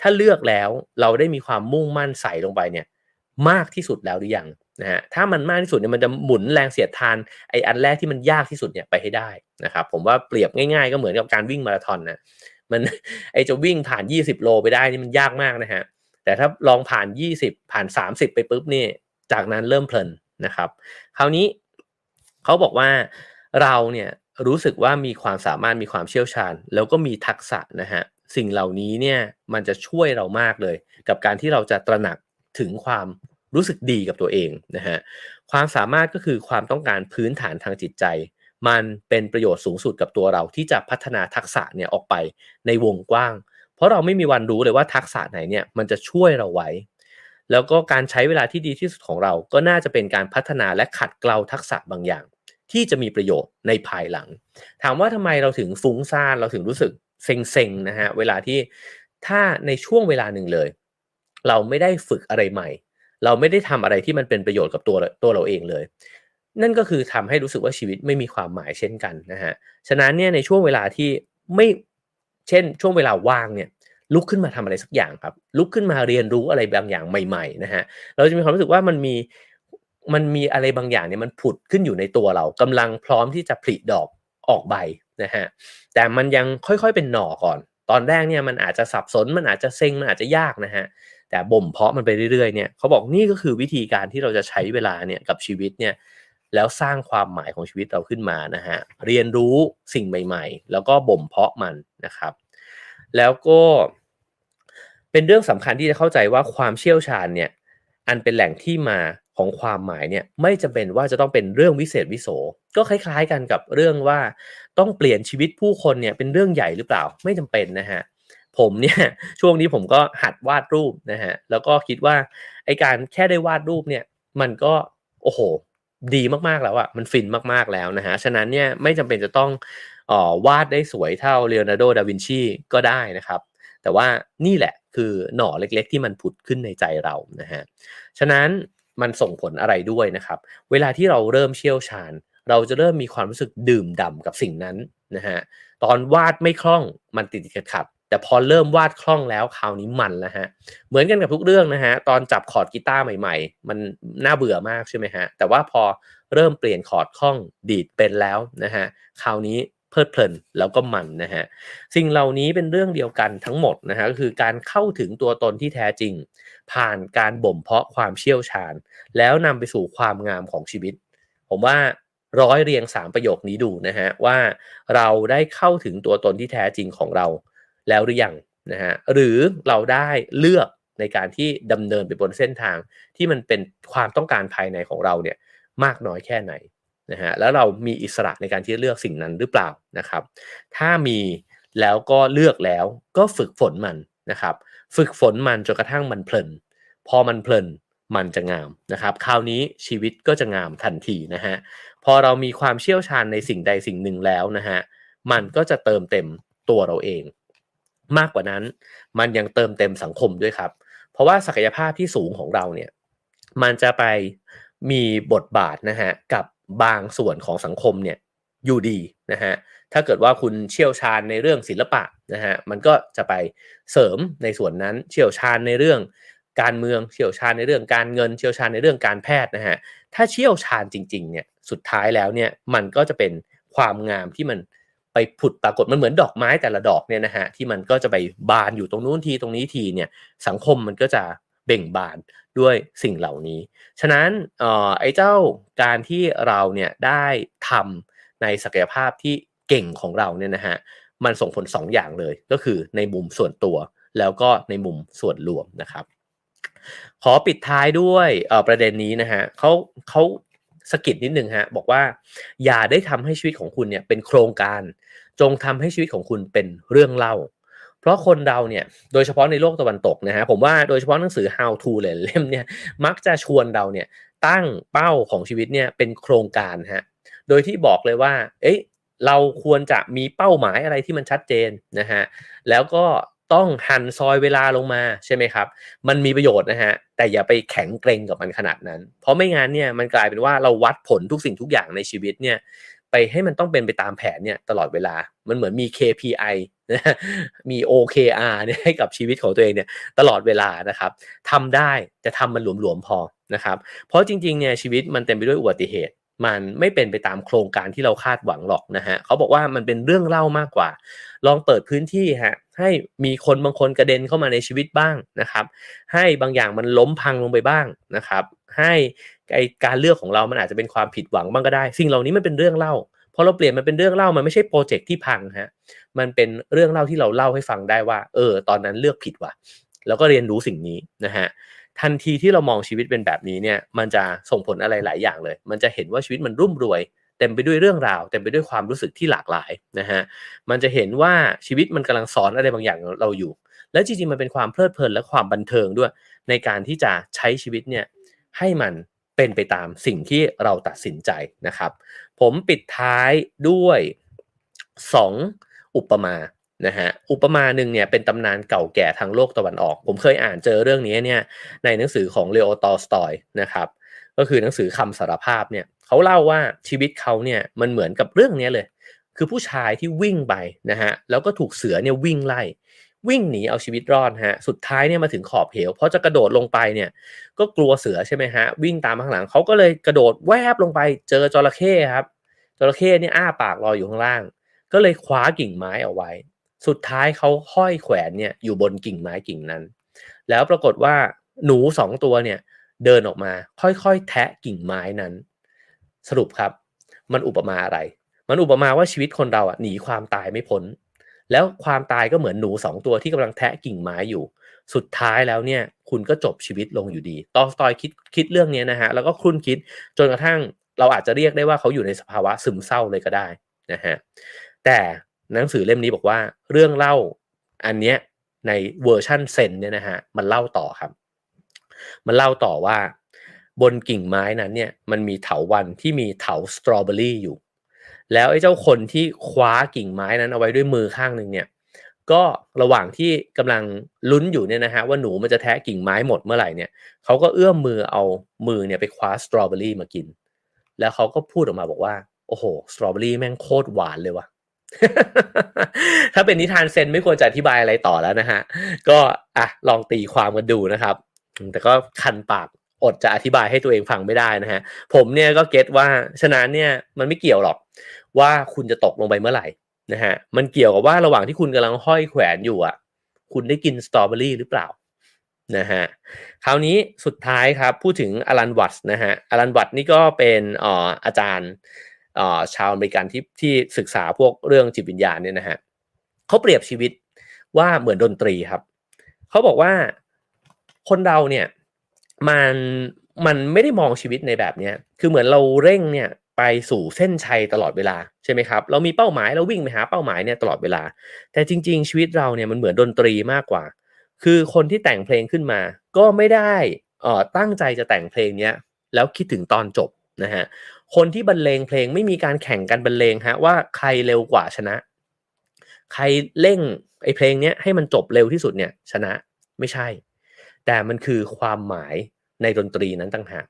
ถ้าเลือกแล้วเราได้มีความมุ่งมั่นใส่ลงไปเนี่ยมากที่สุดแล้วหรือยังนะฮะถ้ามันมากที่สุดเนี่ยมันจะหมุนแรงเสียดทานไออันแรกที่มันยากที่สุดเนี่ยไปให้ได้นะครับผมว่าเปรียบง่ายๆ ก็เหมือนกับการวิ่งมาราธอนนะมันไอจะวิ่งผ่าน 20 โลไปได้นี่มันยากมากนะฮะแต่ถ้าลองผ่าน 20 ผ่าน 30 ไปปุ๊บนี่จากนั้นเริ่มเพลินนะครับ คราวนี้เขาบอกว่าเราเนี่ย รู้สึกว่ามีความสามารถมีความเชี่ยวชาญ แล้วก็มีทักษะนะฮะสิ่งเหล่านี้เนี่ยมันจะช่วยเรามากเลย กับการที่เราจะตระหนักถึงความรู้สึกดีกับตัวเองนะฮะความสามารถก็คือความต้องการพื้นฐานทางจิตใจ มันเป็นประโยชน์สูงสุดกับตัวเราที่จะพัฒนาทักษะเนี่ยออกไปในวงกว้าง เพราะเราไม่มีวันรู้เลยว่าทักษะไหนเนี่ยมันจะช่วยเราไว้ แล้วก็การใช้เวลาที่ดีที่สุดของเราก็น่าจะเป็นการพัฒนาและขัดเกลาทักษะบางอย่าง ที่จะมีประโยชน์ในภายหลัง ถามว่าทำไมเราถึงฟุ้งซ่านเราถึงรู้สึกเซ็งๆนะฮะเวลาที่ถ้าในช่วงเวลาหนึ่งเลย เราไม่ได้ฝึกอะไรใหม่ เราไม่ได้ทำอะไรที่มันเป็นประโยชน์กับตัวตัวเราเองเลย นั่นก็คือทำให้รู้สึกว่าชีวิตไม่มีความหมายเช่นกันนะฮะฉะนั้นเนี่ยในช่วงเวลาที่ไม่เช่น ช่วงเวลาว่างเนี่ยลุกขึ้นมาทำอะไรสักอย่างครับ ลุกขึ้นมาเรียนรู้อะไรบางอย่างใหม่ๆนะฮะเราจะมีความรู้สึกว่ามันมี มันมีอะไรบางอย่างเนี่ยมันผุดขึ้นอยู่ในตัวเรากำลังพร้อมที่จะผลิดอกออกใบนะฮะแต่มันยังค่อยๆเป็นหน่อก่อน ตอนแรกเนี่ยมันอาจจะสับสนมันอาจจะเซ็งมันอาจจะยากนะฮะแต่บ่มเพาะมันไปเรื่อยๆเนี่ยเขาบอกนี่ก็คือวิธีการที่เราจะใช้เวลาเนี่ยกับชีวิตเนี่ยแล้วสร้างความหมายของชีวิตเราขึ้นมานะฮะเรียนรู้สิ่งใหม่ ๆ แล้วก็บ่มเพาะมันนะครับ แล้วก็เป็นเรื่องสำคัญที่จะเข้าใจว่าความเชี่ยวชาญเนี่ยอันเป็นแหล่งที่มา ของความหมายเนี่ยไม่จำเป็นว่าจะต้องเป็นเรื่องวิเศษวิโสก็คล้ายๆกันกับเรื่องว่าต้องเปลี่ยนชีวิตผู้คนเนี่ยเป็นเรื่องใหญ่หรือเปล่าไม่จำเป็นนะฮะผมเนี่ยช่วงนี้ผมก็หัดวาดรูปนะฮะแล้วก็คิดว่าไอการแค่ได้วาดรูปเนี่ยมันก็โอ้โหดีมากๆแล้วอะมันฟินมากๆแล้วนะฮะฉะนั้นเนี่ยไม่จำเป็นจะต้องออวาดได้สวยเท่าเลโอนาร์โด ดาวินชีก็ได้นะครับ แต่ว่านี่แหละคือหน่อเล็กๆ ที่มันผุดขึ้นในใจเรานะฮะฉะนั้น มันส่งผลอะไรด้วยนะครับ เวลาที่เราเริ่มเชี่ยวชาญ เราจะเริ่มมีความรู้สึกดื่มด่ากับสิ่งนั้นนะฮะตอนวาดไม่คล่องมันติดขัดขัดแต่พอเริ่มวาดคล่องแล้วคราวนี้มันแล้วฮะเหมือนกันกับทุกเรื่องนะฮะตอนจับคอร์ดกีตาร์ใหม่ ๆ มันน่าเบื่อมากใช่ไหมฮะแต่ว่าพอเริ่มเปลี่ยนคอร์ดคล่องดีดเป็นแล้วนะฮะคราวนี้ ลิดเพลินแล้วก็มันนะฮะสิ่งเหล่านี้เป็นเรื่องเดียวกันทั้งหมดนะฮะก็คือการเข้าถึงตัวตนที่แท้จริง ผ่านการบ่มเพาะความเชี่ยวชาญ แล้วนำไปสู่ความงามของชีวิต ผมว่าร้อยเรียงสามประโยคนี้ดูนะฮะว่าเราได้เข้าถึงตัวตนที่แท้จริงของเราแล้วหรือยังนะฮะหรือเราได้เลือกในการที่ดำเนินไปบนเส้นทางที่มันเป็นความต้องการภายในของเราเนี่ยมากน้อยแค่ไหน นะฮะแล้วเรามีอิสระในการที่จะเลือกสิ่งนั้นหรือเปล่านะครับ ถ้ามีแล้วก็เลือกแล้วก็ฝึกฝนมันนะครับ ฝึกฝนมันจนกระทั่งมันเพลิน พอมันเพลินมันจะงามนะครับ คราวนี้ชีวิตก็จะงามทันทีนะฮะพอเรามีความเชี่ยวชาญในสิ่งใดสิ่งหนึ่งแล้วนะฮะมันก็จะเติมเต็มตัวเราเอง มากกว่านั้นมันยังเติมเต็มสังคมด้วยครับ เพราะว่าศักยภาพที่สูงของเราเนี่ยมันจะไปมีบทบาทนะฮะกับ บางส่วนของสังคมเนี่ยอยู่ดีนะฮะถ้าเกิดว่าคุณเชี่ยวชาญในเรื่องศิลปะนะฮะมันก็จะไปเสริมในส่วนนั้นเชี่ยวชาญในเรื่องการเมืองเชี่ยวชาญในเรื่องการเงิน เชี่ยวชาญในเรื่องการแพทย์นะฮะถ้าเชี่ยวชาญจริงๆเนี่ยสุดท้ายแล้วเนี่ยมันก็จะเป็นความงามที่มันไปผุดปรากฏมันเหมือนดอกไม้แต่ละดอกเนี่ยนะฮะที่มันก็จะไปบานอยู่ตรงนู้นทีตรงนี้ทีเนี่ยสังคมมันก็จะ เบ่งบานด้วยสิ่งเหล่านี้ ฉะนั้นออไอ้เจ้าการที่เราเนี่ยได้ทำในศักยภาพที่เก่งของเราเนี่ยนะฮะมันส่งผล 2ออย่างเลยก็คือในมุมส่วนตัว แล้วก็ในมุมส่วนรวมนะครับ ขอปิดท้ายด้วยประเด็นนี้นะฮะเขาเขาสกิดนิดนึงฮะบอกว่า อย่าได้ทำให้ชีวิตของคุณเนี่ยเป็นโครงการ จงทำให้ชีวิตของคุณเป็นเรื่องเล่า ราะคนเราเนี่ยโดยเฉพาะในโลกตะวันตกนะฮะผมว่าโดยเฉพาะหนังสือ how to เลยเล่มเนี่ยมักจะชวนเราเนี่ยตั้งเป้าของชีวิตเนี่ยเป็นโครงการฮะโดยที่บอกเลยว่า เอ๊ะเราควรจะมีเป้าหมายอะไรที่มันชัดเจนนะฮะแล้วก็ต้องหันซอยเวลาลงมาใช่ไหมครับ มันมีประโยชน์นะฮะแต่อย่าไปแข็งเกรงกับมันขนาดนั้น เพราะไม่งั้นเนี่ยมันกลายเป็นว่าเราวัดผลทุกสิ่งทุกอย่างในชีวิตเนี่ย ไปให้มันต้องเป็นไปตามแผนเนี่ยตลอดเวลา มันเหมือนมี KPI นะมี OKR เนี่ยให้กับชีวิตของตัวเองเนี่ยตลอดเวลานะครับทำได้จะทำมันหลวมๆพอนะครับเพราะจริงๆเนี่ยชีวิตมันเต็มไปด้วยอุบัติเหตุ มันไม่เป็นไปตามโครงการที่เราคาดหวังหรอกนะฮะเขาบอกว่ามันเป็นเรื่องเล่ามากกว่า ลองเปิดพื้นที่ฮะให้มีคนบางคนกระเด็นเข้ามาในชีวิตบ้างนะครับ ให้บางอย่างมันล้มพังลงไปบ้างนะครับ ให้ ไอการเลือกของเรามันอาจจะเป็นความผิดหวังบ้างก็ได้ สิ่งเหล่านี้มันเป็นเรื่องเล่าพอเราเปลี่ยนมันเป็นเรื่องเล่ามันไม่ใช่โปรเจกต์ที่พังฮะมันเป็นเรื่องเล่าที่เราเล่าให้ฟังได้ว่า เออ ตอนนั้นเลือกผิดว่ะแล้วก็เรียนรู้สิ่งนี้นะฮะทันทีที่เรามองชีวิตเป็นแบบนี้เนี่ยมันจะส่งผลอะไรหลายอย่างเลย มันจะเห็นว่าชีวิตมันรุ่มรวยเต็มไปด้วยเรื่องราวเต็มไปด้วยความรู้สึกที่หลากหลายนะฮะมันจะเห็นว่าชีวิตมันกำลังสอนอะไรบางอย่างเราอยู่ และจริงๆมันเป็นความเพลิดเพลินและความบันเทิงด้วย ในการที่จะใช้ชีวิตเนี่ยให้มัน เป็นไปตามสิ่งที่เราตัดสินใจนะครับ ผมปิดท้ายด้วย 2 อุปมานะฮะอุปมาหนึ่งเนี่ยเป็นตำนานเก่าแก่ทางโลกตะวันออก ผมเคยอ่านเจอเรื่องนี้เนี่ยในหนังสือของเลโอตอสตอยนะครับก็คือหนังสือคำสารภาพเนี่ยเขาเล่าว่าชีวิตเขาเนี่ยมันเหมือนกับเรื่องนี้เลย คือผู้ชายที่วิ่งไปนะฮะแล้วก็ถูกเสือเนี่ยวิ่งไล่ วิ่งหนีเอาชีวิตรอดฮะ สุดท้ายเนี่ยมาถึงขอบเหวเพราะจะกระโดดลงไปเนี่ยก็กลัวเสือใช่ไหมฮะ วิ่งตามข้างหลังเขาก็เลยกระโดดแวบลงไปเจอจระเข้ครับจระเข้เนี่ยอ้าปากรออยู่ข้างล่าง ก็เลยคว้ากิ่งไม้เอาไว้ สุดท้ายเขาห้อยแขวนเนี่ยอยู่บนกิ่งไม้กิ่งนั้น แล้วปรากฏว่าหนูสองตัวเนี่ยเดินออกมาค่อยๆ แทะกิ่งไม้นั้น สรุปครับ มันอุปมาอะไร มันอุปมาว่าชีวิตคนเราอะหนีความตายไม่พ้น แล้วความตายก็เหมือนหนูสองตัวที่กำลังแทะกิ่งไม้อยู่ สุดท้ายแล้วเนี่ย คุณก็จบชีวิตลงอยู่ดี ตอลสตอยคิดคิดเรื่องนี้นะฮะ แล้วก็ครุ่นคิดจนกระทั่งเราอาจจะเรียกได้ว่าเขาอยู่ในสภาวะซึมเศร้าเลยก็ได้นะฮะ แต่หนังสือเล่มนี้บอกว่าเรื่องเล่าอันเนี้ยในเวอร์ชั่นเซนเนี่ยนะฮะมันเล่าต่อครับ มันเล่าต่อว่า บนกิ่งไม้นั้นเนี่ยมันมีเถาวันที่มีเถาสตรอเบอรี่อยู่ แล้วไอ้เจ้าคนที่คว้ากิ่งไม้นั้นเอาไว้ด้วยมือข้างหนึ่งเนี่ยก็ระหว่างที่กำลังลุ้นอยู่เนี่ยนะฮะว่าหนูมันจะแทะกิ่งไม้หมดเมื่อไหร่เนี่ยเขาก็เอื้อมมือเอามือเนี่ยไปคว้าสตรอเบอรี่มากิน แล้วเขาก็พูดออกมาบอกว่าโอ้โหสตรอเบอรี่แม่งโคตรหวานเลยว่ะถ้าเป็นนิทานเซนไม่ควรจะอธิบายอะไรต่อแล้วนะฮะ ก็อะลองตีความกันดูนะครับ แต่ก็คันปาก อดจะอธิบายให้ตัวเองฟังไม่ได้นะฮะ ผมเนี่ยก็เก็ตว่าฉะนั้นเนี่ยมันไม่เกี่ยวหรอกว่าคุณจะตกลงไปเมื่อไหร่นะฮะ มันเกี่ยวกับว่าระหว่างที่คุณกำลังห้อยแขวนอยู่อะ คุณได้กินสตรอเบอรี่หรือเปล่านะฮะ คราวนี้สุดท้ายครับพูดถึงอลันวัตนะฮะ อลันวัตนี่ก็เป็นอ่ออาจารย์ชาวอเมริกันที่ที่ศึกษาพวกเรื่องจิตวิญญาณเนี่ยนะฮะเขาเปรียบชีวิตว่าเหมือนดนตรีครับ เขาบอกว่าคนเราเนี่ย มันมันไม่ได้มองชีวิตในแบบเนี้ยคือเหมือนเราเร่งเนี่ยไปสู่เส้นชัยตลอดเวลาใช่ไหมครับ เรามีเป้าหมายเราวิ่งไปหาเป้าหมายเนี่ยตลอดเวลา แต่จริง ๆ ชีวิตเราเนี่ยมันเหมือนดนตรีมากกว่า คือคนที่แต่งเพลงขึ้นมา ก็ไม่ได้เอ่อตั้งใจจะแต่งเพลงเนี้ยแล้วคิดถึงตอนจบนะฮะคนที่บรรเลงเพลงไม่มีการแข่งกันบรรเลงฮะว่าใครเร็วกว่าชนะ ใครเร่งไอ้เพลงเนี้ยให้มันจบเร็วที่สุดเนี่ยชนะไม่ใช่ แต่มันคือความหมายในดนตรีนั้นต่างหาก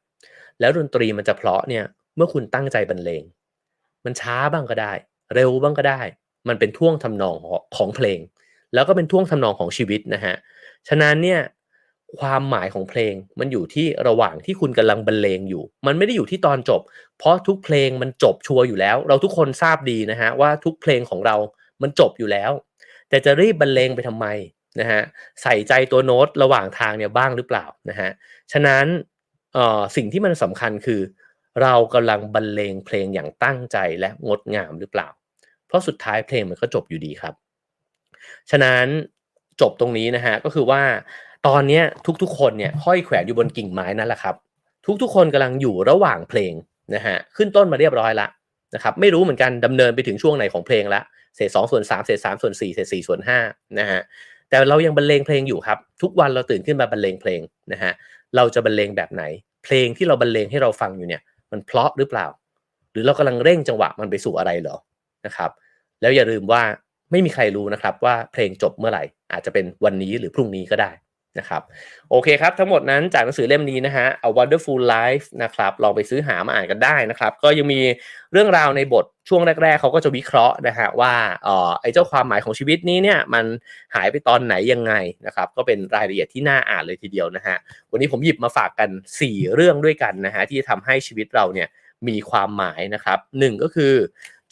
แล้วดนตรีมันจะเพลาะเนี่ยเมื่อคุณตั้งใจบรรเลง มันช้าบ้างก็ได้ เร็วบ้างก็ได้ มันเป็นท่วงทำนองของเพลง แล้วก็เป็นท่วงทำนองของชีวิตนะฮะฉะนั้นเนี่ยความหมายของเพลงมันอยู่ที่ระหว่างที่คุณกำลังบรรเลงอยู่ มันไม่ได้อยู่ที่ตอนจบ เพราะทุกเพลงมันจบชัวร์อยู่แล้ว เราทุกคนทราบดีนะฮะว่าทุกเพลงของเรามันจบอยู่แล้ว แต่จะรีบบรรเลงไปทำไม นะฮะใส่ใจตัวโน้ตระหว่างทางเนี่ยบ้างหรือเปล่านะฮะฉะนั้นสิ่งที่มันสำคัญคือ เรากำลังบรรเลงเพลงอย่างตั้งใจและงดงามหรือเปล่า เพราะสุดท้ายเพลงมันก็จบอยู่ดีครับ ฉะนั้นจบตรงนี้นะฮะก็คือว่าตอนนี้ทุกๆ คนเนี่ยห้อยแขวนอยู่บนกิ่งไม้นั่นแหละครับ ทุกๆ คนกำลังอยู่ระหว่างเพลงนะฮะขึ้นต้นมาเรียบร้อยละนะครับไม่รู้เหมือนกันดำเนินไปถึงช่วงไหนของเพลงละเศษสองส่วนสามเศษสามส่วนสี่เศษสี่ส่วนห้านะฮะ แต่เรายังบรรเลงเพลงอยู่ครับ ทุกวันเราตื่นขึ้นมาบรรเลงเพลงนะฮะเราจะบรรเลงแบบไหน เพลงที่เราบรรเลงให้เราฟังอยู่เนี่ย มันเพลาะหรือเปล่า หรือเรากำลังเร่งจังหวะมันไปสู่อะไรเหรอนะครับ แล้วอย่าลืมว่าไม่มีใครรู้นะครับว่าเพลงจบเมื่อไหร่ อาจจะเป็นวันนี้หรือพรุ่งนี้ก็ได้ นะครับโอเคครับ ทั้งหมดนั้นจากหนังสือเล่มนี้นะฮะ A Wonderful Life นะครับลองไปซื้อหามาอ่านกันได้นะครับ ก็ยังมีเรื่องราวในบทช่วงแรก ๆเขาก็จะวิเคราะห์นะฮะว่าเออไอ้เจ้าความหมายของชีวิตนี้เนี่ยมันหายไปตอนไหนยังไงนะครับก็เป็นรายละเอียดที่น่าอ่านเลยทีเดียวนะฮะวันนี้ผมหยิบมาฝากกัน 4 เรื่องด้วยกันนะฮะที่จะทำให้ชีวิตเราเนี่ยมีความหมายนะครับหนึ่งก็คือ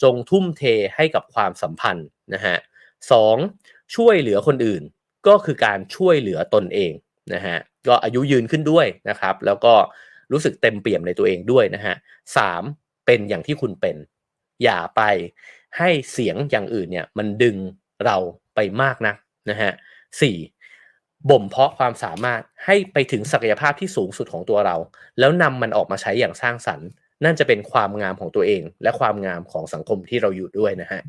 จงทุ่มเทให้กับความสัมพันธ์นะฮะสองช่วยเหลือคนอื่น ก็คือการช่วยเหลือตนเองนะฮะก็อายุยืนขึ้นด้วยนะครับ แล้วก็รู้สึกเต็มเปี่ยมในตัวเองด้วยนะฮะสามเป็นอย่างที่คุณเป็น อย่าไปให้เสียงอย่างอื่นเนี่ยมันดึงเราไปมากนะนะฮะสี่บ่มเพาะความสามารถให้ไปถึงศักยภาพที่สูงสุดของตัวเรา แล้วนำมันออกมาใช้อย่างสร้างสรรค์ นั่นจะเป็นความงามของตัวเอง และความงามของสังคมที่เราอยู่ด้วยนะฮะ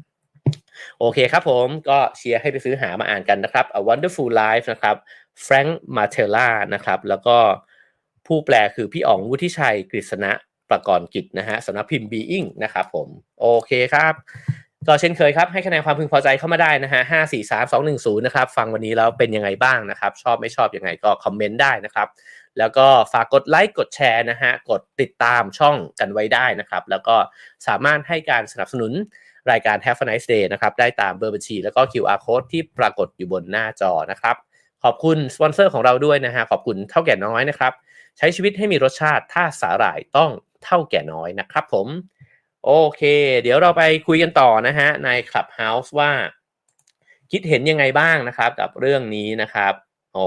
โอเคครับผมก็เชียร์ให้ไปซื้อหามาอ่านกันนะครับ A Wonderful Life นะครับ Frank Martella นะครับ แล้วก็ผู้แปลคือพี่อ๋องวุฒิชัยกฤษณะประกรณ์กิจนะฮะสำนักพิมพ์ Being นะครับผมโอเคครับ ก็เช่นเคยครับ ให้คะแนนความพึงพอใจเข้ามาได้นะฮะห้าสี่สามสองหนึ่งศูนย์นะครับ ฟังวันนี้แล้วเป็นยังไงบ้างนะครับ ชอบไม่ชอบยังไงก็คอมเมนต์ได้นะครับ แล้วก็ฝากกดไลค์กดแชร์นะฮะกดติดตามช่องกันไว้ได้นะครับ แล้วก็สามารถให้การสนับสนุน รายการ Have a nice day นะครับ ได้ตามเบอร์บัญชี แล้วก็ QR code ที่ปรากฏอยู่บนหน้าจอนะครับ ขอบคุณสปอนเซอร์ของเราด้วยนะฮะ ขอบคุณเท่าแก่น้อยนะครับ ใช้ชีวิตให้มีรสชาติ ถ้าสาหร่ายต้องเท่าแก่น้อยนะครับผม โอเค เดี๋ยวเราไปคุยกันต่อนะฮะ ใน Clubhouse ว่า คิดเห็นยังไงบ้างนะครับ กับเรื่องนี้นะครับ โอ้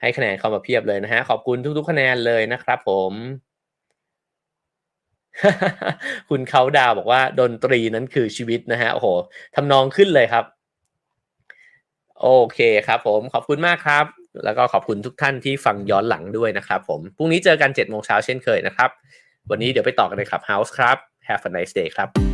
ให้คะแนนเข้ามาเพียบเลยนะฮะ ขอบคุณทุกๆ คะแนนเลยนะครับผม คุณเขาดาวบอกว่าดนตรีนั้นคือชีวิตนะฮะโอ้โหทำนองขึ้นเลยครับ โอเคครับ ผมขอบคุณมากครับ แล้วก็ขอบคุณทุกท่านที่ฟังย้อนหลังด้วยนะครับ ผมพรุ่งนี้เจอกัน7จ็ดโมงเช้าเช่นเคยนะครับ วันนี้เดี๋ยวไปต่อกันในคลับเฮาส์ครับ Have a nice day ครับ